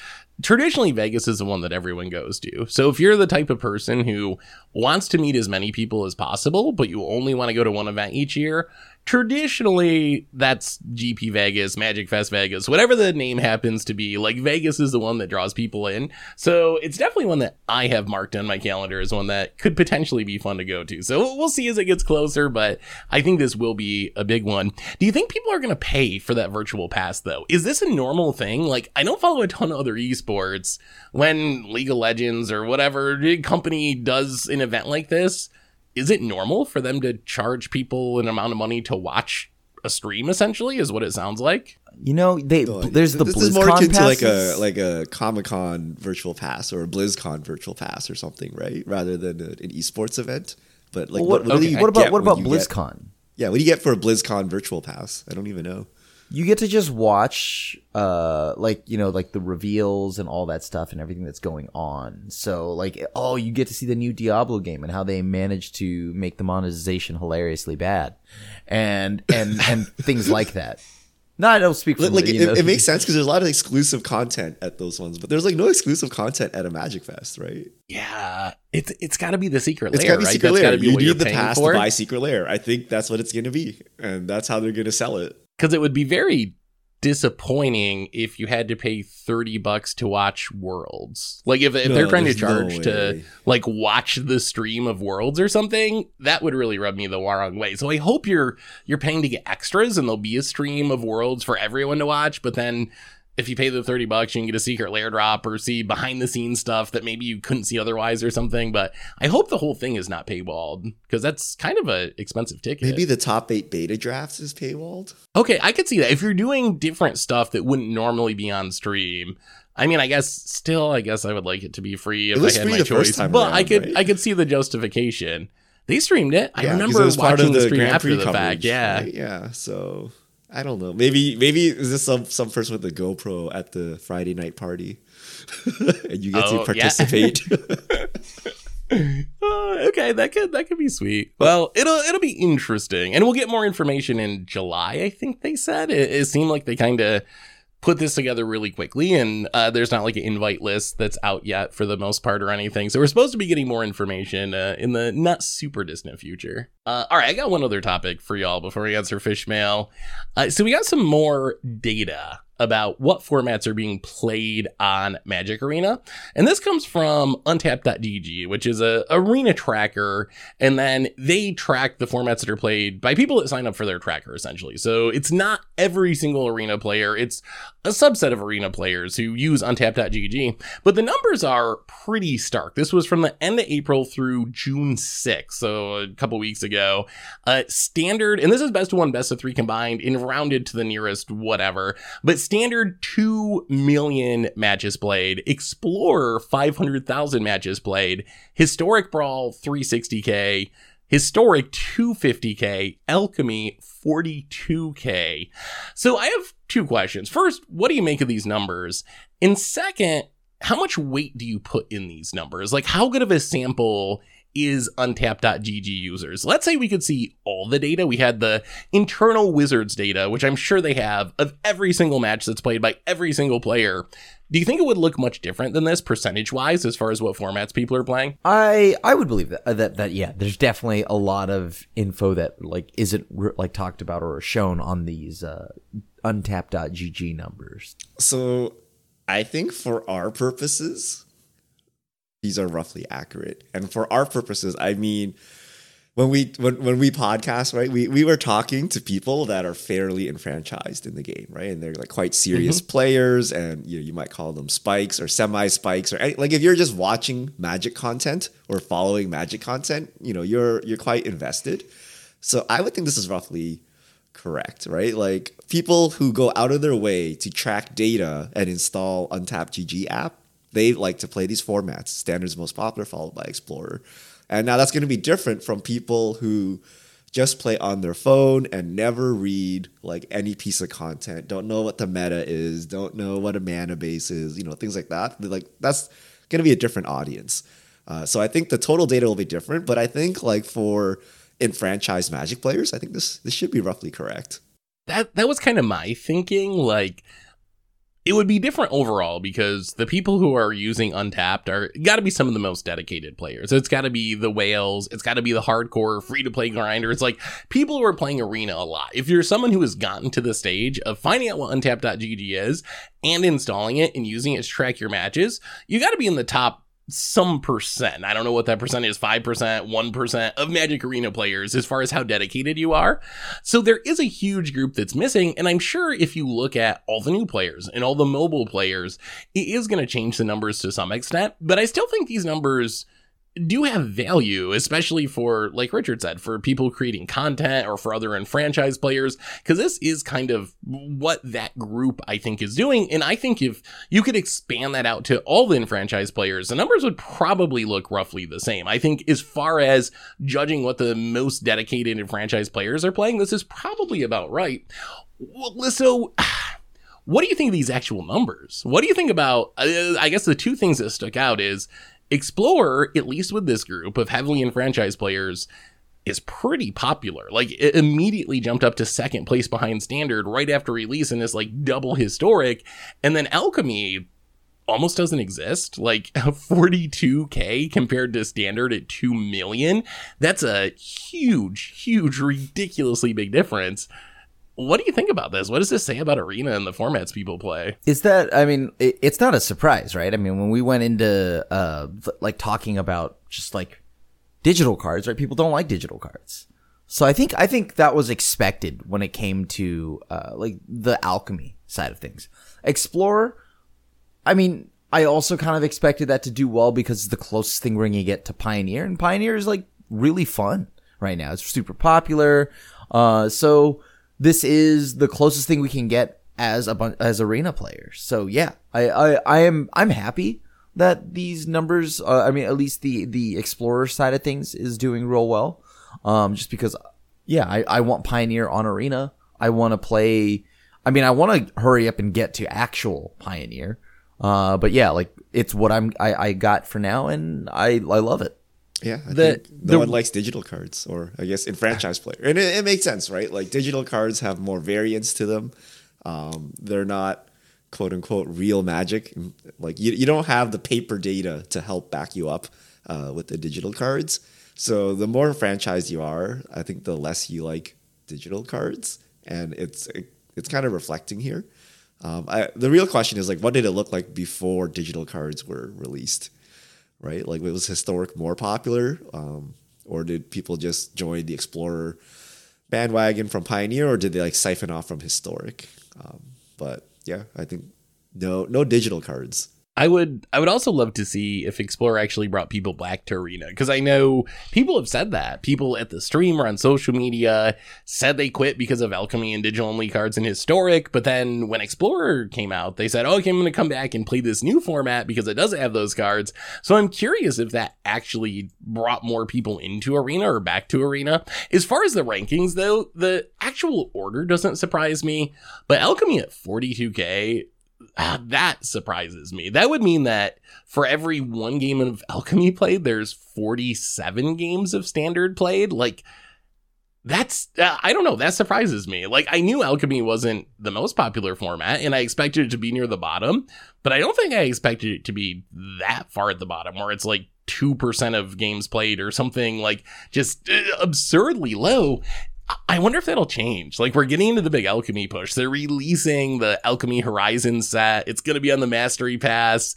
Traditionally, Vegas is the one that everyone goes to. So, if you're the type of person who wants to meet as many people as possible, but you only want to go to one event each year, traditionally that's GP Vegas, Magic Fest Vegas, whatever the name happens to be. Like, Vegas is the one that draws people in. So, it's definitely one that I have marked on my calendar as one that could potentially be fun to go to. So, we'll see as it gets closer, but I think this will be a big one. Do you think people are going to pay for that virtual pass, though? Is this a normal thing? Like, I don't follow a ton of other esports when League of Legends or whatever company does an event like this. Is it normal for them to charge people an amount of money to watch a stream? Essentially, is what it sounds like. You know, they there's the this BlizzCon is more akin to like a like a Comic Con virtual pass or a BlizzCon virtual pass or something, right? Rather than a, an esports event. But like, Well, what, what, what, okay, you what about what about you get- BlizzCon? yeah, what do you get for a BlizzCon virtual pass? I don't even know. You get to just watch uh like you know like the reveals and all that stuff and everything that's going on. So like oh you get to see the new diablo game and how they managed to make the monetization hilariously bad. And and and things like that no i don't speak Like, like, you it, it makes sense because there's a lot of exclusive content at those ones, but there's like no exclusive content at a Magic Fest, right? Yeah, it's it's got to be the secret It's Lair, gotta be right? secret That's Lair. be You what need the pass for. to buy Secret Lair. I think that's what it's going to be, and that's how they're going to sell it. because it would be very disappointing if you had to pay 30 bucks to watch worlds. Like if, if No, they're trying to there's no charge to like watch the stream of worlds or something that would really rub me the wrong way. So i hope you're you're paying to get extras and there'll be a stream of worlds for everyone to watch but then if you pay the 30 bucks you can get a secret lair drop or see behind the scenes stuff that maybe you couldn't see otherwise or something but i hope the whole thing is not paywalled because that's kind of a expensive ticket Maybe the top eight beta drafts is paywalled. Okay, I could see that. If you're doing different stuff that wouldn't normally be on stream, I mean, I guess still, I guess I would like it to be free if I had my choice. But I could, right? I could see the justification. They streamed it. I remember it was watching the, stream Grand after Prix the fact. coverage, Yeah, right? yeah. So I don't know. Maybe maybe is this some some person with a GoPro at the Friday night party, and you get Oh, to yeah. participate. Uh, okay, that could that could be sweet. Well, it'll it'll be interesting, and we'll get more information in July. I think they said it, it seemed like they kind of put this together really quickly, and uh, there's not like an invite list that's out yet for the most part or anything. So we're supposed to be getting more information uh, in the not super distant future. Uh, all right, I got one other topic for y'all before we answer fish mail. Uh, so we got some more data about what formats are being played on Magic Arena. And this comes from untapped.gg, which is a arena tracker. And then they track the formats that are played by people that sign up for their tracker, essentially. So it's not every single arena player. It's a subset of arena players who use untapped.gg. But the numbers are pretty stark. This was from the end of April through June 6th. So a couple weeks ago. Uh, standard, and this is best of one, best of three combined and rounded to the nearest whatever. But standard 2 million matches played, Explorer 500,000 matches played, Historic Brawl 360k, Historic 250k, Alchemy 42k. So I have two questions. First, what do you make of these numbers? And second, how much weight do you put in these numbers? Like, how good of a sample is untapped.gg users? Let's say we could see all the data. We had the internal Wizards data, which I'm sure they have, of every single match that's played by every single player. Do you think it would look much different than this percentage wise as far as what formats people are playing? I I would believe that uh, that that yeah, there's definitely a lot of info that like isn't re- like talked about or shown on these uh, untapped.gg numbers. so I think for our purposes, these are roughly accurate. And for our purposes, I mean when we when, when we podcast, right, we, we were talking to people that are fairly enfranchised in the game, right? And they're like quite serious mm-hmm. players, and you know, you might call them spikes or semi spikes, or any, like if you're just watching magic content or following magic content, you know, you're you're quite invested. So I would think this is roughly correct, right? Like people who go out of their way to track data and install Untapped GG app, they like to play these formats. Standard's most popular, followed by Explorer. And now that's going to be different from people who just play on their phone and never read like any piece of content, don't know what the meta is, don't know what a mana base is, you know, things like that. Like that's going to be a different audience. Uh, so I think the total data will be different, but I think like for enfranchised Magic players, I think this this should be roughly correct. that that was kind of my thinking like it would be different overall because the people who are using untapped are got to be some of the most dedicated players. It's got to be the whales. It's got to be the hardcore free to play grinder. It's like people who are playing arena a lot. If you're someone who has gotten to the stage of finding out what untapped.gg is and installing it and using it to track your matches you got to be in the top some percent. I don't know what that percent is 5%, 1% of Magic Arena players as far as how dedicated you are. So there is a huge group that's missing. And I'm sure if you look at all the new players and all the mobile players, it is going to change the numbers to some extent. But I still think these numbers do have value, especially for, like Richard said, for people creating content or for other enfranchised players, because this is kind of what that group I think is doing. And I think if you could expand that out to all the enfranchised players, the numbers would probably look roughly the same. I think as far as judging what the most dedicated enfranchised players are playing, this is probably about right. Well, so what do you think of these actual numbers? What do you think about? Uh, I guess the two things that stuck out is Explorer, at least with this group of heavily enfranchised players, is pretty popular. Like it immediately jumped up to second place behind Standard right after release and is like double historic. And then Alchemy almost doesn't exist. Like 42k compared to Standard at 2 million. That's a huge, huge, ridiculously big difference. What do you think about this? What does this say about Arena and the formats people play? Is that I mean, it, it's not a surprise, right? I mean, when we went into uh like talking about just like digital cards, right? People don't like digital cards. So I think I think that was expected when it came to uh like the alchemy side of things. Explorer, I mean, I also kind of expected that to do well because it's the closest thing we're gonna get to Pioneer, and Pioneer is like really fun right now. It's super popular. Uh, so this is the closest thing we can get as a as arena players. So yeah, I, I I am I'm happy that these numbers. Uh, I mean, at least the the explorer side of things is doing real well. Um, just because, yeah, I I want Pioneer on arena. I want to play. I mean, I want to hurry up and get to actual Pioneer. Uh, but yeah, like it's what I'm I, I got for now, and I I love it. Yeah, I The- think no the- one likes digital cards, or I guess in franchise player, and it, it makes sense, right? Like digital cards have more variance to them. Um, they're not quote unquote real magic. Like you, you don't have the paper data to help back you up uh, with the digital cards. So the more franchise you are, I think the less you like digital cards, and it's it's kind of reflecting here. Um, I, the real question is like, what did it look like before digital cards were released? Right? Like, was historic more popular, um, or did people just join the Explorer bandwagon from Pioneer, or did they like siphon off from historic? Um, but yeah, I think no, no digital cards. I would I would also love to see if Explorer actually brought people back to Arena because I know people have said that. People at the stream or on social media said they quit because of Alchemy and digital only cards and historic, but then when Explorer came out, they said, "Okay, I'm going to come back and play this new format because it doesn't have those cards." So I'm curious if that actually brought more people into Arena or back to Arena. As far as the rankings though, the actual order doesn't surprise me, but Alchemy at 42k Ah, that surprises me. That would mean that for every one game of Alchemy played, there's 47 games of Standard played. Like, that's, uh, I don't know, that surprises me. Like, I knew Alchemy wasn't the most popular format, and I expected it to be near the bottom, but I don't think I expected it to be that far at the bottom, where it's like 2% of games played or something like just uh, absurdly low. I wonder if that'll change. Like we're getting into the big alchemy push. They're releasing the Alchemy Horizon set. It's going to be on the Mastery Pass.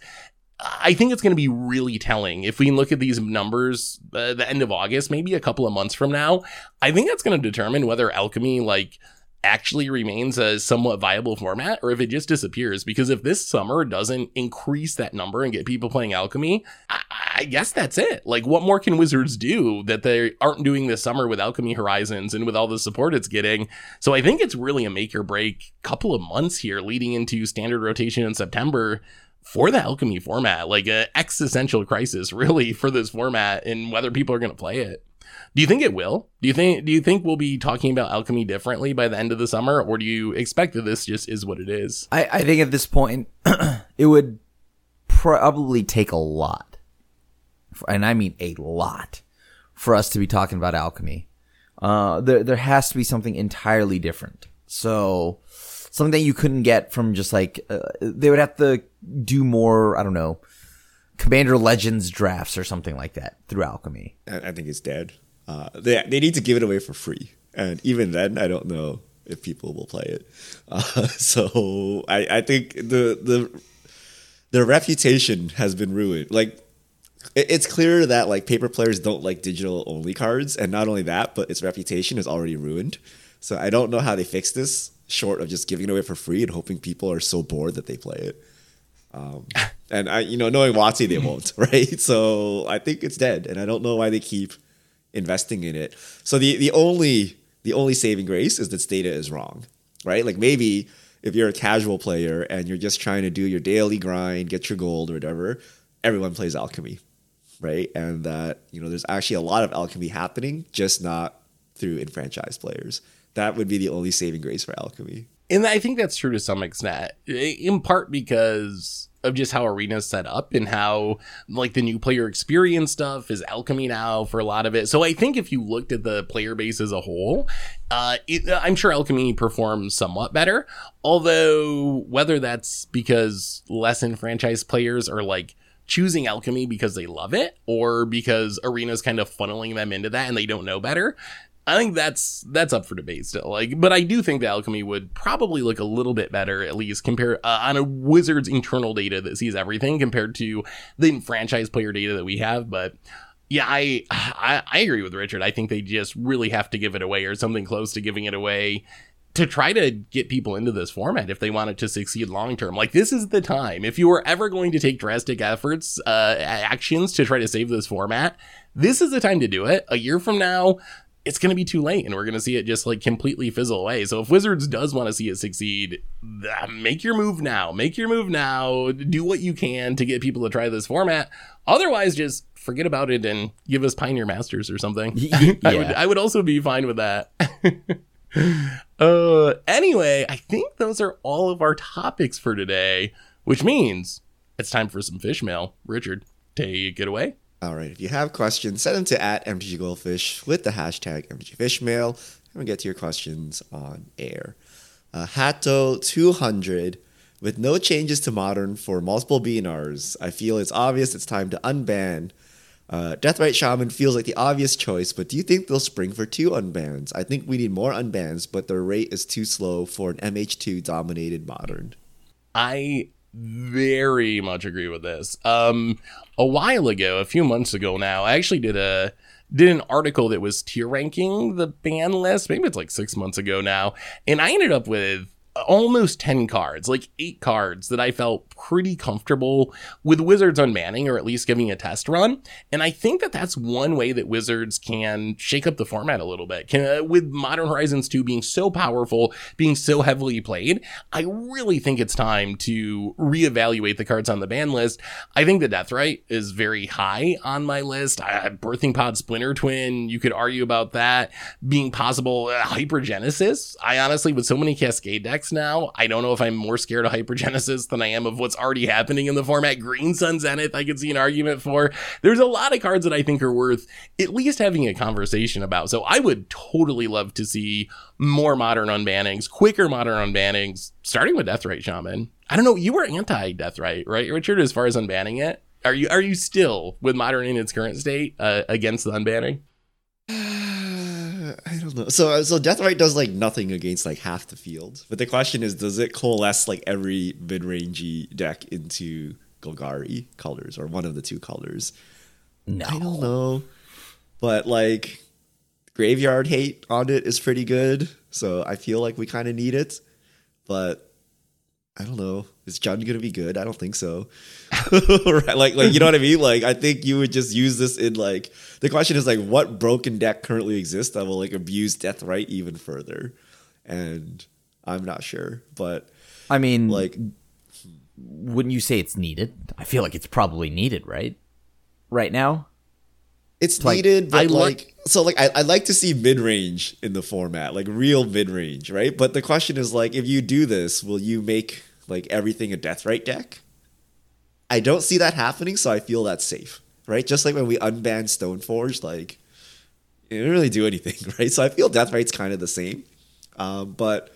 I think it's going to be really telling if we look at these numbers uh, the end of August, maybe a couple of months from now. I think that's going to determine whether alchemy like actually remains a somewhat viable format or if it just disappears. Because if this summer doesn't increase that number and get people playing alchemy, I, I guess that's it. Like, what more can Wizards do that they aren't doing this summer with Alchemy Horizons and with all the support it's getting? So I think it's really a make or break couple of months here leading into standard rotation in September for the alchemy format like a existential crisis really for this format and whether people are going to play it do you think it will do you think do you think we'll be talking about alchemy differently by the end of the summer or do you expect that this just is what it is I, I think at this point, it would probably take a lot, and I mean a lot, for us to be talking about alchemy. Uh, there there has to be something entirely different. So something that you couldn't get from just like uh, they would have to do more. I don't know, Commander Legends drafts or something like that through alchemy. I, I think it's dead. Uh, they they need to give it away for free, and even then, I don't know if people will play it. Uh, so I, I think the the the reputation has been ruined. Like it's clear that like paper players don't like digital only cards, and not only that, but its reputation is already ruined. So I don't know how they fix this, short of just giving it away for free and hoping people are so bored that they play it. Um, and I, you know, knowing WotC, they won't, right? So I think it's dead, and I don't know why they keep investing in it. So the the only the only saving grace is that data is wrong, right? Like maybe if you're a casual player and you're just trying to do your daily grind, get your gold or whatever, everyone plays alchemy, right? And that you know there's actually a lot of alchemy happening, just not through enfranchised players. That would be the only saving grace for alchemy. And I think that's true to some extent, in part because of just how Arena's set up and how like the new player experience stuff is alchemy now for a lot of it. So I think if you looked at the player base as a whole, uh, it, I'm sure alchemy performs somewhat better. Although whether that's because less enfranchised players are like choosing alchemy because they love it or because arena's kind of funneling them into that and they don't know better I think that's that's up for debate still. Like, but I do think the alchemy would probably look a little bit better, at least compared uh, on a Wizards internal data that sees everything compared to the franchise player data that we have. But yeah, I, I I agree with Richard. I think they just really have to give it away or something close to giving it away to try to get people into this format if they want it to succeed long term. Like this is the time. If you were ever going to take drastic efforts, uh, actions to try to save this format, this is the time to do it. A year from now it's going to be too late and we're going to see it just like completely fizzle away. So if Wizards does want to see it succeed, make your move now. Make your move now. Do what you can to get people to try this format. Otherwise, just forget about it and give us Pioneer Masters or something. Y- I would. I would also be fine with that. uh anyway, I think those are all of our topics for today, which means it's time for some fish mail. Richard, take it away. All right. If you have questions, send them to at MTG Goldfish with the hashtag MTGFishmail, and we'll get to your questions on air. Uh, Hato200. With no changes to modern for multiple BNRs, I feel it's obvious it's time to unban. Uh, Deathrite Shaman feels like the obvious choice, but do you think they'll spring for two unbans? I think we need more unbans, but their rate is too slow for an MH2 dominated modern. I very much agree with this. Um, a while ago, a few months ago now, I actually did a did an article that was tier ranking the ban list. Maybe it's like six months ago now, and I ended up with almost 10 cards, like eight cards that I felt pretty comfortable with Wizards unbanning or at least giving a test run. And I think that that's one way that Wizards can shake up the format a little bit. Can, uh, with Modern Horizons 2 being so powerful, being so heavily played, I really think it's time to reevaluate the cards on the ban list. I think the Death Deathrite is very high on my list. Birthing Pod Splinter Twin, you could argue about that being possible. Uh, Hypergenesis, I honestly, with so many Cascade decks now, I don't know if I'm more scared of Hypergenesis than I am of what's already happening in the format. Green Sun Zenith, I could see an argument for. There's a lot of cards that I think are worth at least having a conversation about. So I would totally love to see more modern unbannings, quicker modern unbannings, starting with Deathrite Shaman. I don't know, you were anti Deathrite, right, Richard, as far as unbanning it? Are you are you still with modern in its current state uh, against the unbanning? I don't know. So uh, so Deathrite does like nothing against like half the field. But the question is, does it coalesce like every mid rangey deck into Golgari colors or one of the two colors? No. I don't know. But like graveyard hate on it is pretty good. So I feel like we kind of need it. But I don't know. Is Jund gonna be good? I don't think so. right? Like, like you know what I mean? Like, I think you would just use this in like the question is like, what broken deck currently exists that will like abuse Deathrite even further? And I'm not sure, but I mean, like, wouldn't you say it's needed? I feel like it's probably needed, right? Right now. it's like, needed. But I like, like- so like, I I like to see mid range in the format, like real mid range, right? But the question is like, if you do this, will you make like everything a Deathrite deck? I don't see that happening, so I feel that's safe, right? Just like when we unbanned Stoneforge, like it didn't really do anything, right? So I feel Deathrite's kind of the same, um, but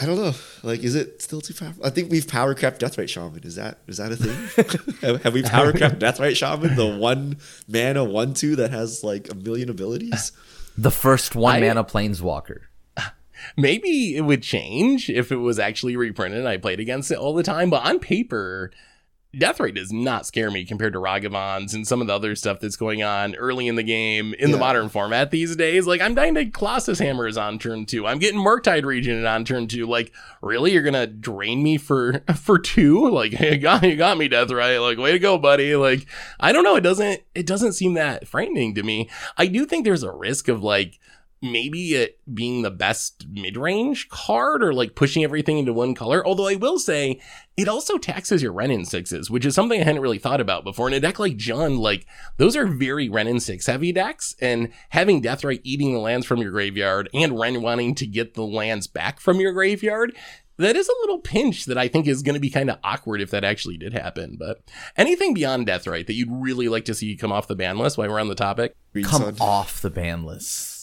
I don't know. Like, is it still too powerful? I think we've power crept Deathrite Shaman. Is that is that a thing? have, have we power crept Deathrite Shaman, the one mana one two that has like a million abilities? The first one I- mana planeswalker. Maybe it would change if it was actually reprinted and I played against it all the time, but on paper, Deathrite does not scare me compared to Ragavans and some of the other stuff that's going on early in the game in the modern format these days. Like, I'm dying to Colossus Hammers on turn two. I'm getting Murktide Regent on turn two. Like, really? You're gonna drain me for for two? Like, you got, you got me, Deathrite. Like, way to go, buddy. Like, I don't know. It doesn't it doesn't seem that frightening to me. I do think there's a risk of like maybe it being the best mid-range card or like pushing everything into one color. Although I will say it also taxes your Wrenn and sixes, which is something I hadn't really thought about before. In a deck like Jund, like those are very Wrenn and six heavy decks, and having Deathrite eating the lands from your graveyard and Wrenn wanting to get the lands back from your graveyard. That is a little pinch that I think is going to be kind of awkward if that actually did happen. But anything beyond Deathrite that you'd really like to see come off the ban list while we're on the topic? Come off the ban list.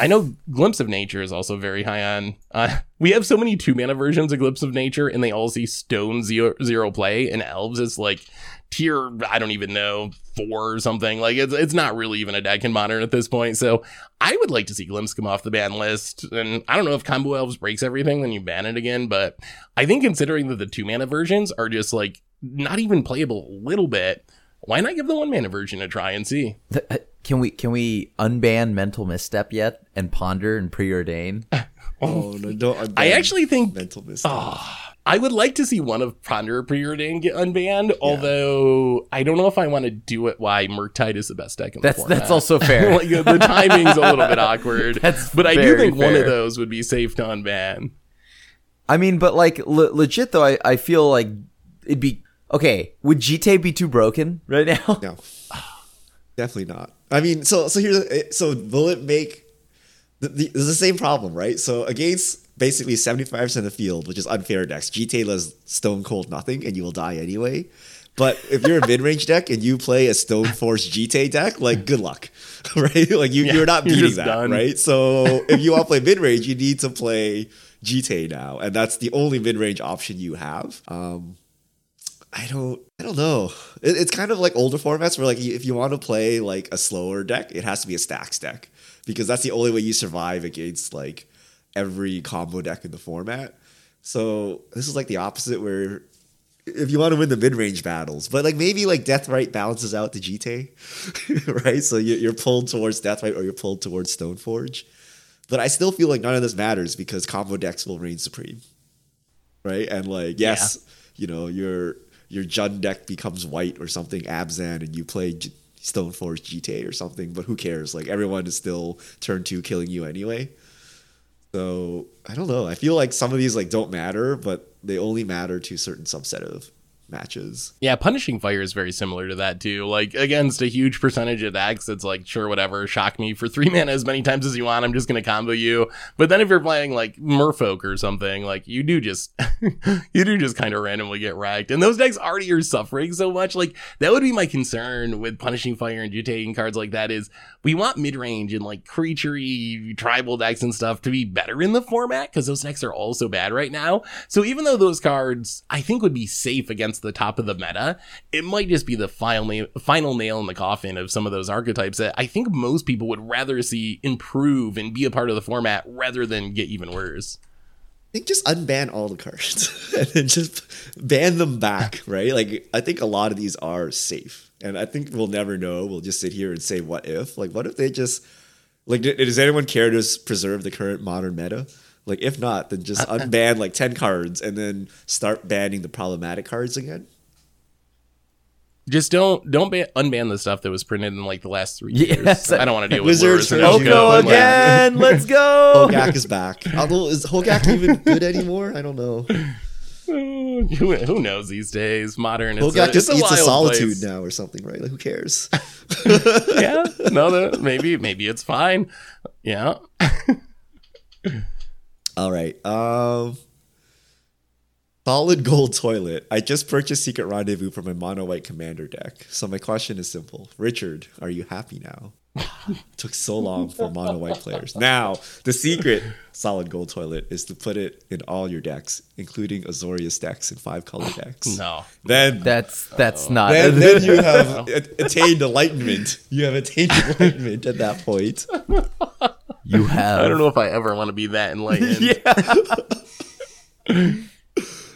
I know Glimpse of Nature is also very high on. Uh, we have so many two mana versions of Glimpse of Nature, and they all see Stone zero, zero play, and Elves is like tier, I don't even know, four or something. Like it's it's not really even a deck in modern at this point. So I would like to see Glimpse come off the ban list. And I don't know if Combo Elves breaks everything, then you ban it again. But I think considering that the two mana versions are just like not even playable a little bit, why not give the one mana version a try and see? Th- uh, Can we can we unban mental misstep yet and ponder and preordain? Oh no! Don't. I actually think mental misstep. Oh, I would like to see one of Ponder Preordain get unbanned, although I don't know if I want to do it why Murktide is the best deck in the That's format. that's also fair. like, the timing's a little bit awkward. That's but I do very think one of those would be safe to unban. I mean, but like le- legit though, I, I feel like it'd be okay. Would Jitte be too broken right now? No, definitely not. I mean, so so here's so will it make the, the, the same problem, right? So against basically seventy five percent of the field, which is unfair decks, Jitte does stone cold nothing, and you will die anyway. But if you're a mid range deck and you play a Stone Force Jitte deck, like good luck, right? Like you, Yeah, you're not you're beating that, done. right? So if you want to play mid range, you need to play Jitte now, and that's the only mid range option you have. Um, I don't I don't know. It, it's kind of like older formats where like if you want to play like a slower deck, it has to be a Stax deck because that's the only way you survive against like every combo deck in the format. So this is like the opposite where if you want to win the mid range battles, but like maybe like Deathrite balances out the Jitte, right? So you- you're pulled towards Deathrite or you're pulled towards Stoneforge. But I still feel like none of this matters because combo decks will reign supreme, right? And like yes, you know your your Jund deck becomes white or something, Abzan, and you play J- Stoneforge Jitte or something. But who cares? Like everyone is still turn two killing you anyway. So I don't know. I feel like some of these like don't matter, but they only matter to a certain subset of matches. Yeah, punishing fire is very similar to that too. Like against a huge percentage of decks, it's like sure, whatever, shock me for three mana as many times as you want. I'm just gonna combo you. But then if you're playing like Merfolk or something, like you do just you do just kind of randomly get wrecked. And those decks already are suffering so much. Like that would be my concern with punishing fire and you taking cards like that is we want mid range and like creaturey tribal decks and stuff to be better in the format because those decks are all so bad right now. So even though those cards I think would be safe against the top of the meta, it might just be the final nail, final nail in the coffin of some of those archetypes that I think most people would rather see improve and be a part of the format rather than get even worse. I think just unban all the cards and then just ban them back, right? Like I think a lot of these are safe, and I think we'll never know. We'll just sit here and say, "What if?" Like, what if they just like? Does anyone care to preserve the current modern meta? Like, if not, then just uh, uh. unban like ten cards and then start banning the problematic cards again. Just don't don't ban, unban the stuff that was printed in like the last three Yes. years. I don't want to deal with Wizards words. and heard go like, again. Let's go. Hogaak is back. Although is Hogaak even good anymore? I don't know. Who, who knows these days? Modern. Hogaak a, just it's eats a solitude place. now or something, right? Like who cares? yeah, no, no, maybe maybe it's fine. Yeah, All right. Um Solid gold toilet. I just purchased Secret Rendezvous for my mono white commander deck. So my question is simple. Richard, are you happy now? Took so long for mono white players. Now, the secret solid gold toilet is to put it in all your decks, including Azorius decks and five color decks. no. Then That's that's oh. not. then, then you have a- attained enlightenment. You have attained enlightenment at that point. you have. I don't know if I ever want to be that enlightened.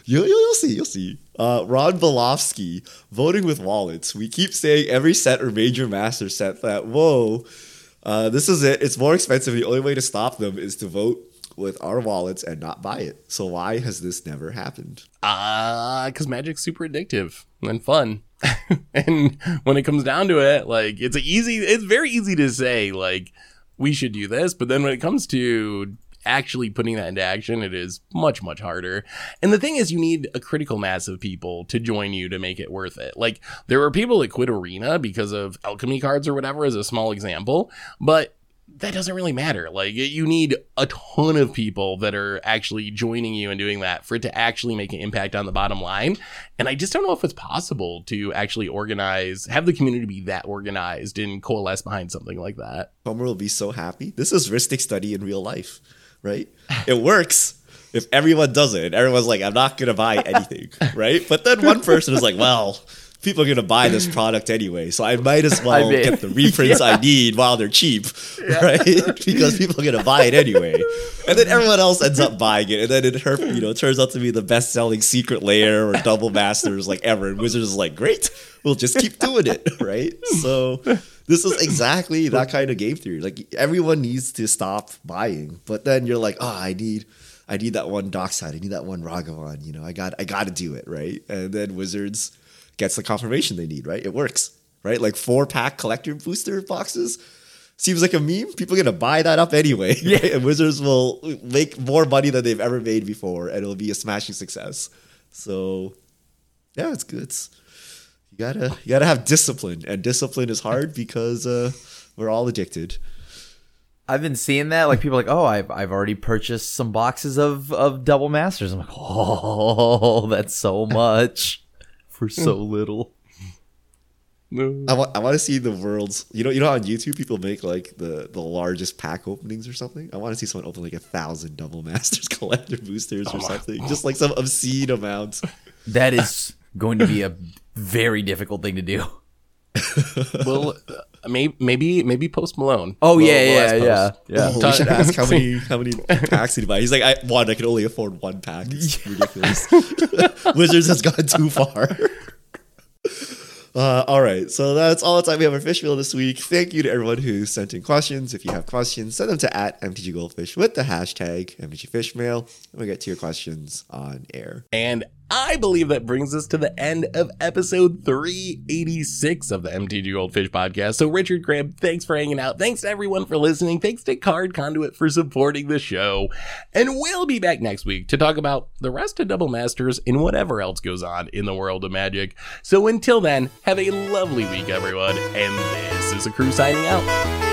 You'll, you'll, you'll see. You'll see. Uh, Ron voting with wallets. We keep saying every set or major master set that whoa, uh, this is it. It's more expensive. The only way to stop them is to vote with our wallets and not buy it. So why has this never happened? Uh, because magic's super addictive and fun. and when it comes down to it, like it's easy, it's very easy to say like we should do this, but then when it comes to actually putting that into action, it is much much harder. And the thing is, you need a critical mass of people to join you to make it worth it. Like there were people that quit Arena because of alchemy cards or whatever, as a small example, but that doesn't really matter. Like you need a ton of people that are actually joining you and doing that for it to actually make an impact on the bottom line. And I just don't know if it's possible to actually organize, have the community be that organized and coalesce behind something like that. Homer will be so happy. This is Ristic study in real life, right? It works if everyone does it and everyone's like, I'm not gonna buy anything, right? But then one person is like, well, people are gonna buy this product anyway, so I might as well mean- get the reprints I need while they're cheap, right? because people are gonna buy it anyway. And then everyone else ends up buying it, and then it her, you know, it turns out to be the best selling Secret Lair or double masters like ever. And Wizards is like, great, we'll just keep doing it, right? So this is exactly that kind of game theory. Like everyone needs to stop buying, but then you're like, oh, I need I need that one Dockside. I need that one Ragavan. You know, I got I got to do it right. And then Wizards gets the confirmation they need. Right, it works. Right, like four pack collector booster boxes seems like a meme. People are gonna buy that up anyway. Yeah, and Wizards will make more money than they've ever made before, and it'll be a smashing success. So, yeah, it's good. It's, you gotta you gotta have discipline, and discipline is hard because uh, we're all addicted. I've been seeing that. Like people are like, oh, I've I've already purchased some boxes of of double masters. I'm like, oh, that's so much for so little. I want I want to see the world's you know you know how on YouTube people make like the the largest pack openings or something. I want to see someone open like a thousand double masters collector boosters or something, just like some obscene amount. That is going to be a very difficult thing to do. well, uh, maybe maybe maybe Post Malone. Oh We'll- yeah, we'll yeah, ask yeah, yeah. We should ask how many how many packs did he buy. He's like, I, one, I can only afford one pack. It's ridiculous. Wizards has gone too far. Uh, all right, so that's all the time we have for Fish Wheel this week. Thank you to everyone who sent in questions. If you have questions, send them to at MTG Goldfish with the hashtag MTG Fishmail, and we'll get to your questions on air. And I believe that brings us to the end of episode 386 of the MTG Goldfish podcast. So, Richard Graham, thanks for hanging out. Thanks to everyone for listening. Thanks to Card Conduit for supporting the show. And we'll be back next week to talk about the rest of Double Masters and whatever else goes on in the world of Magic. So, until then, have a lovely week, everyone. And this is a crew signing out.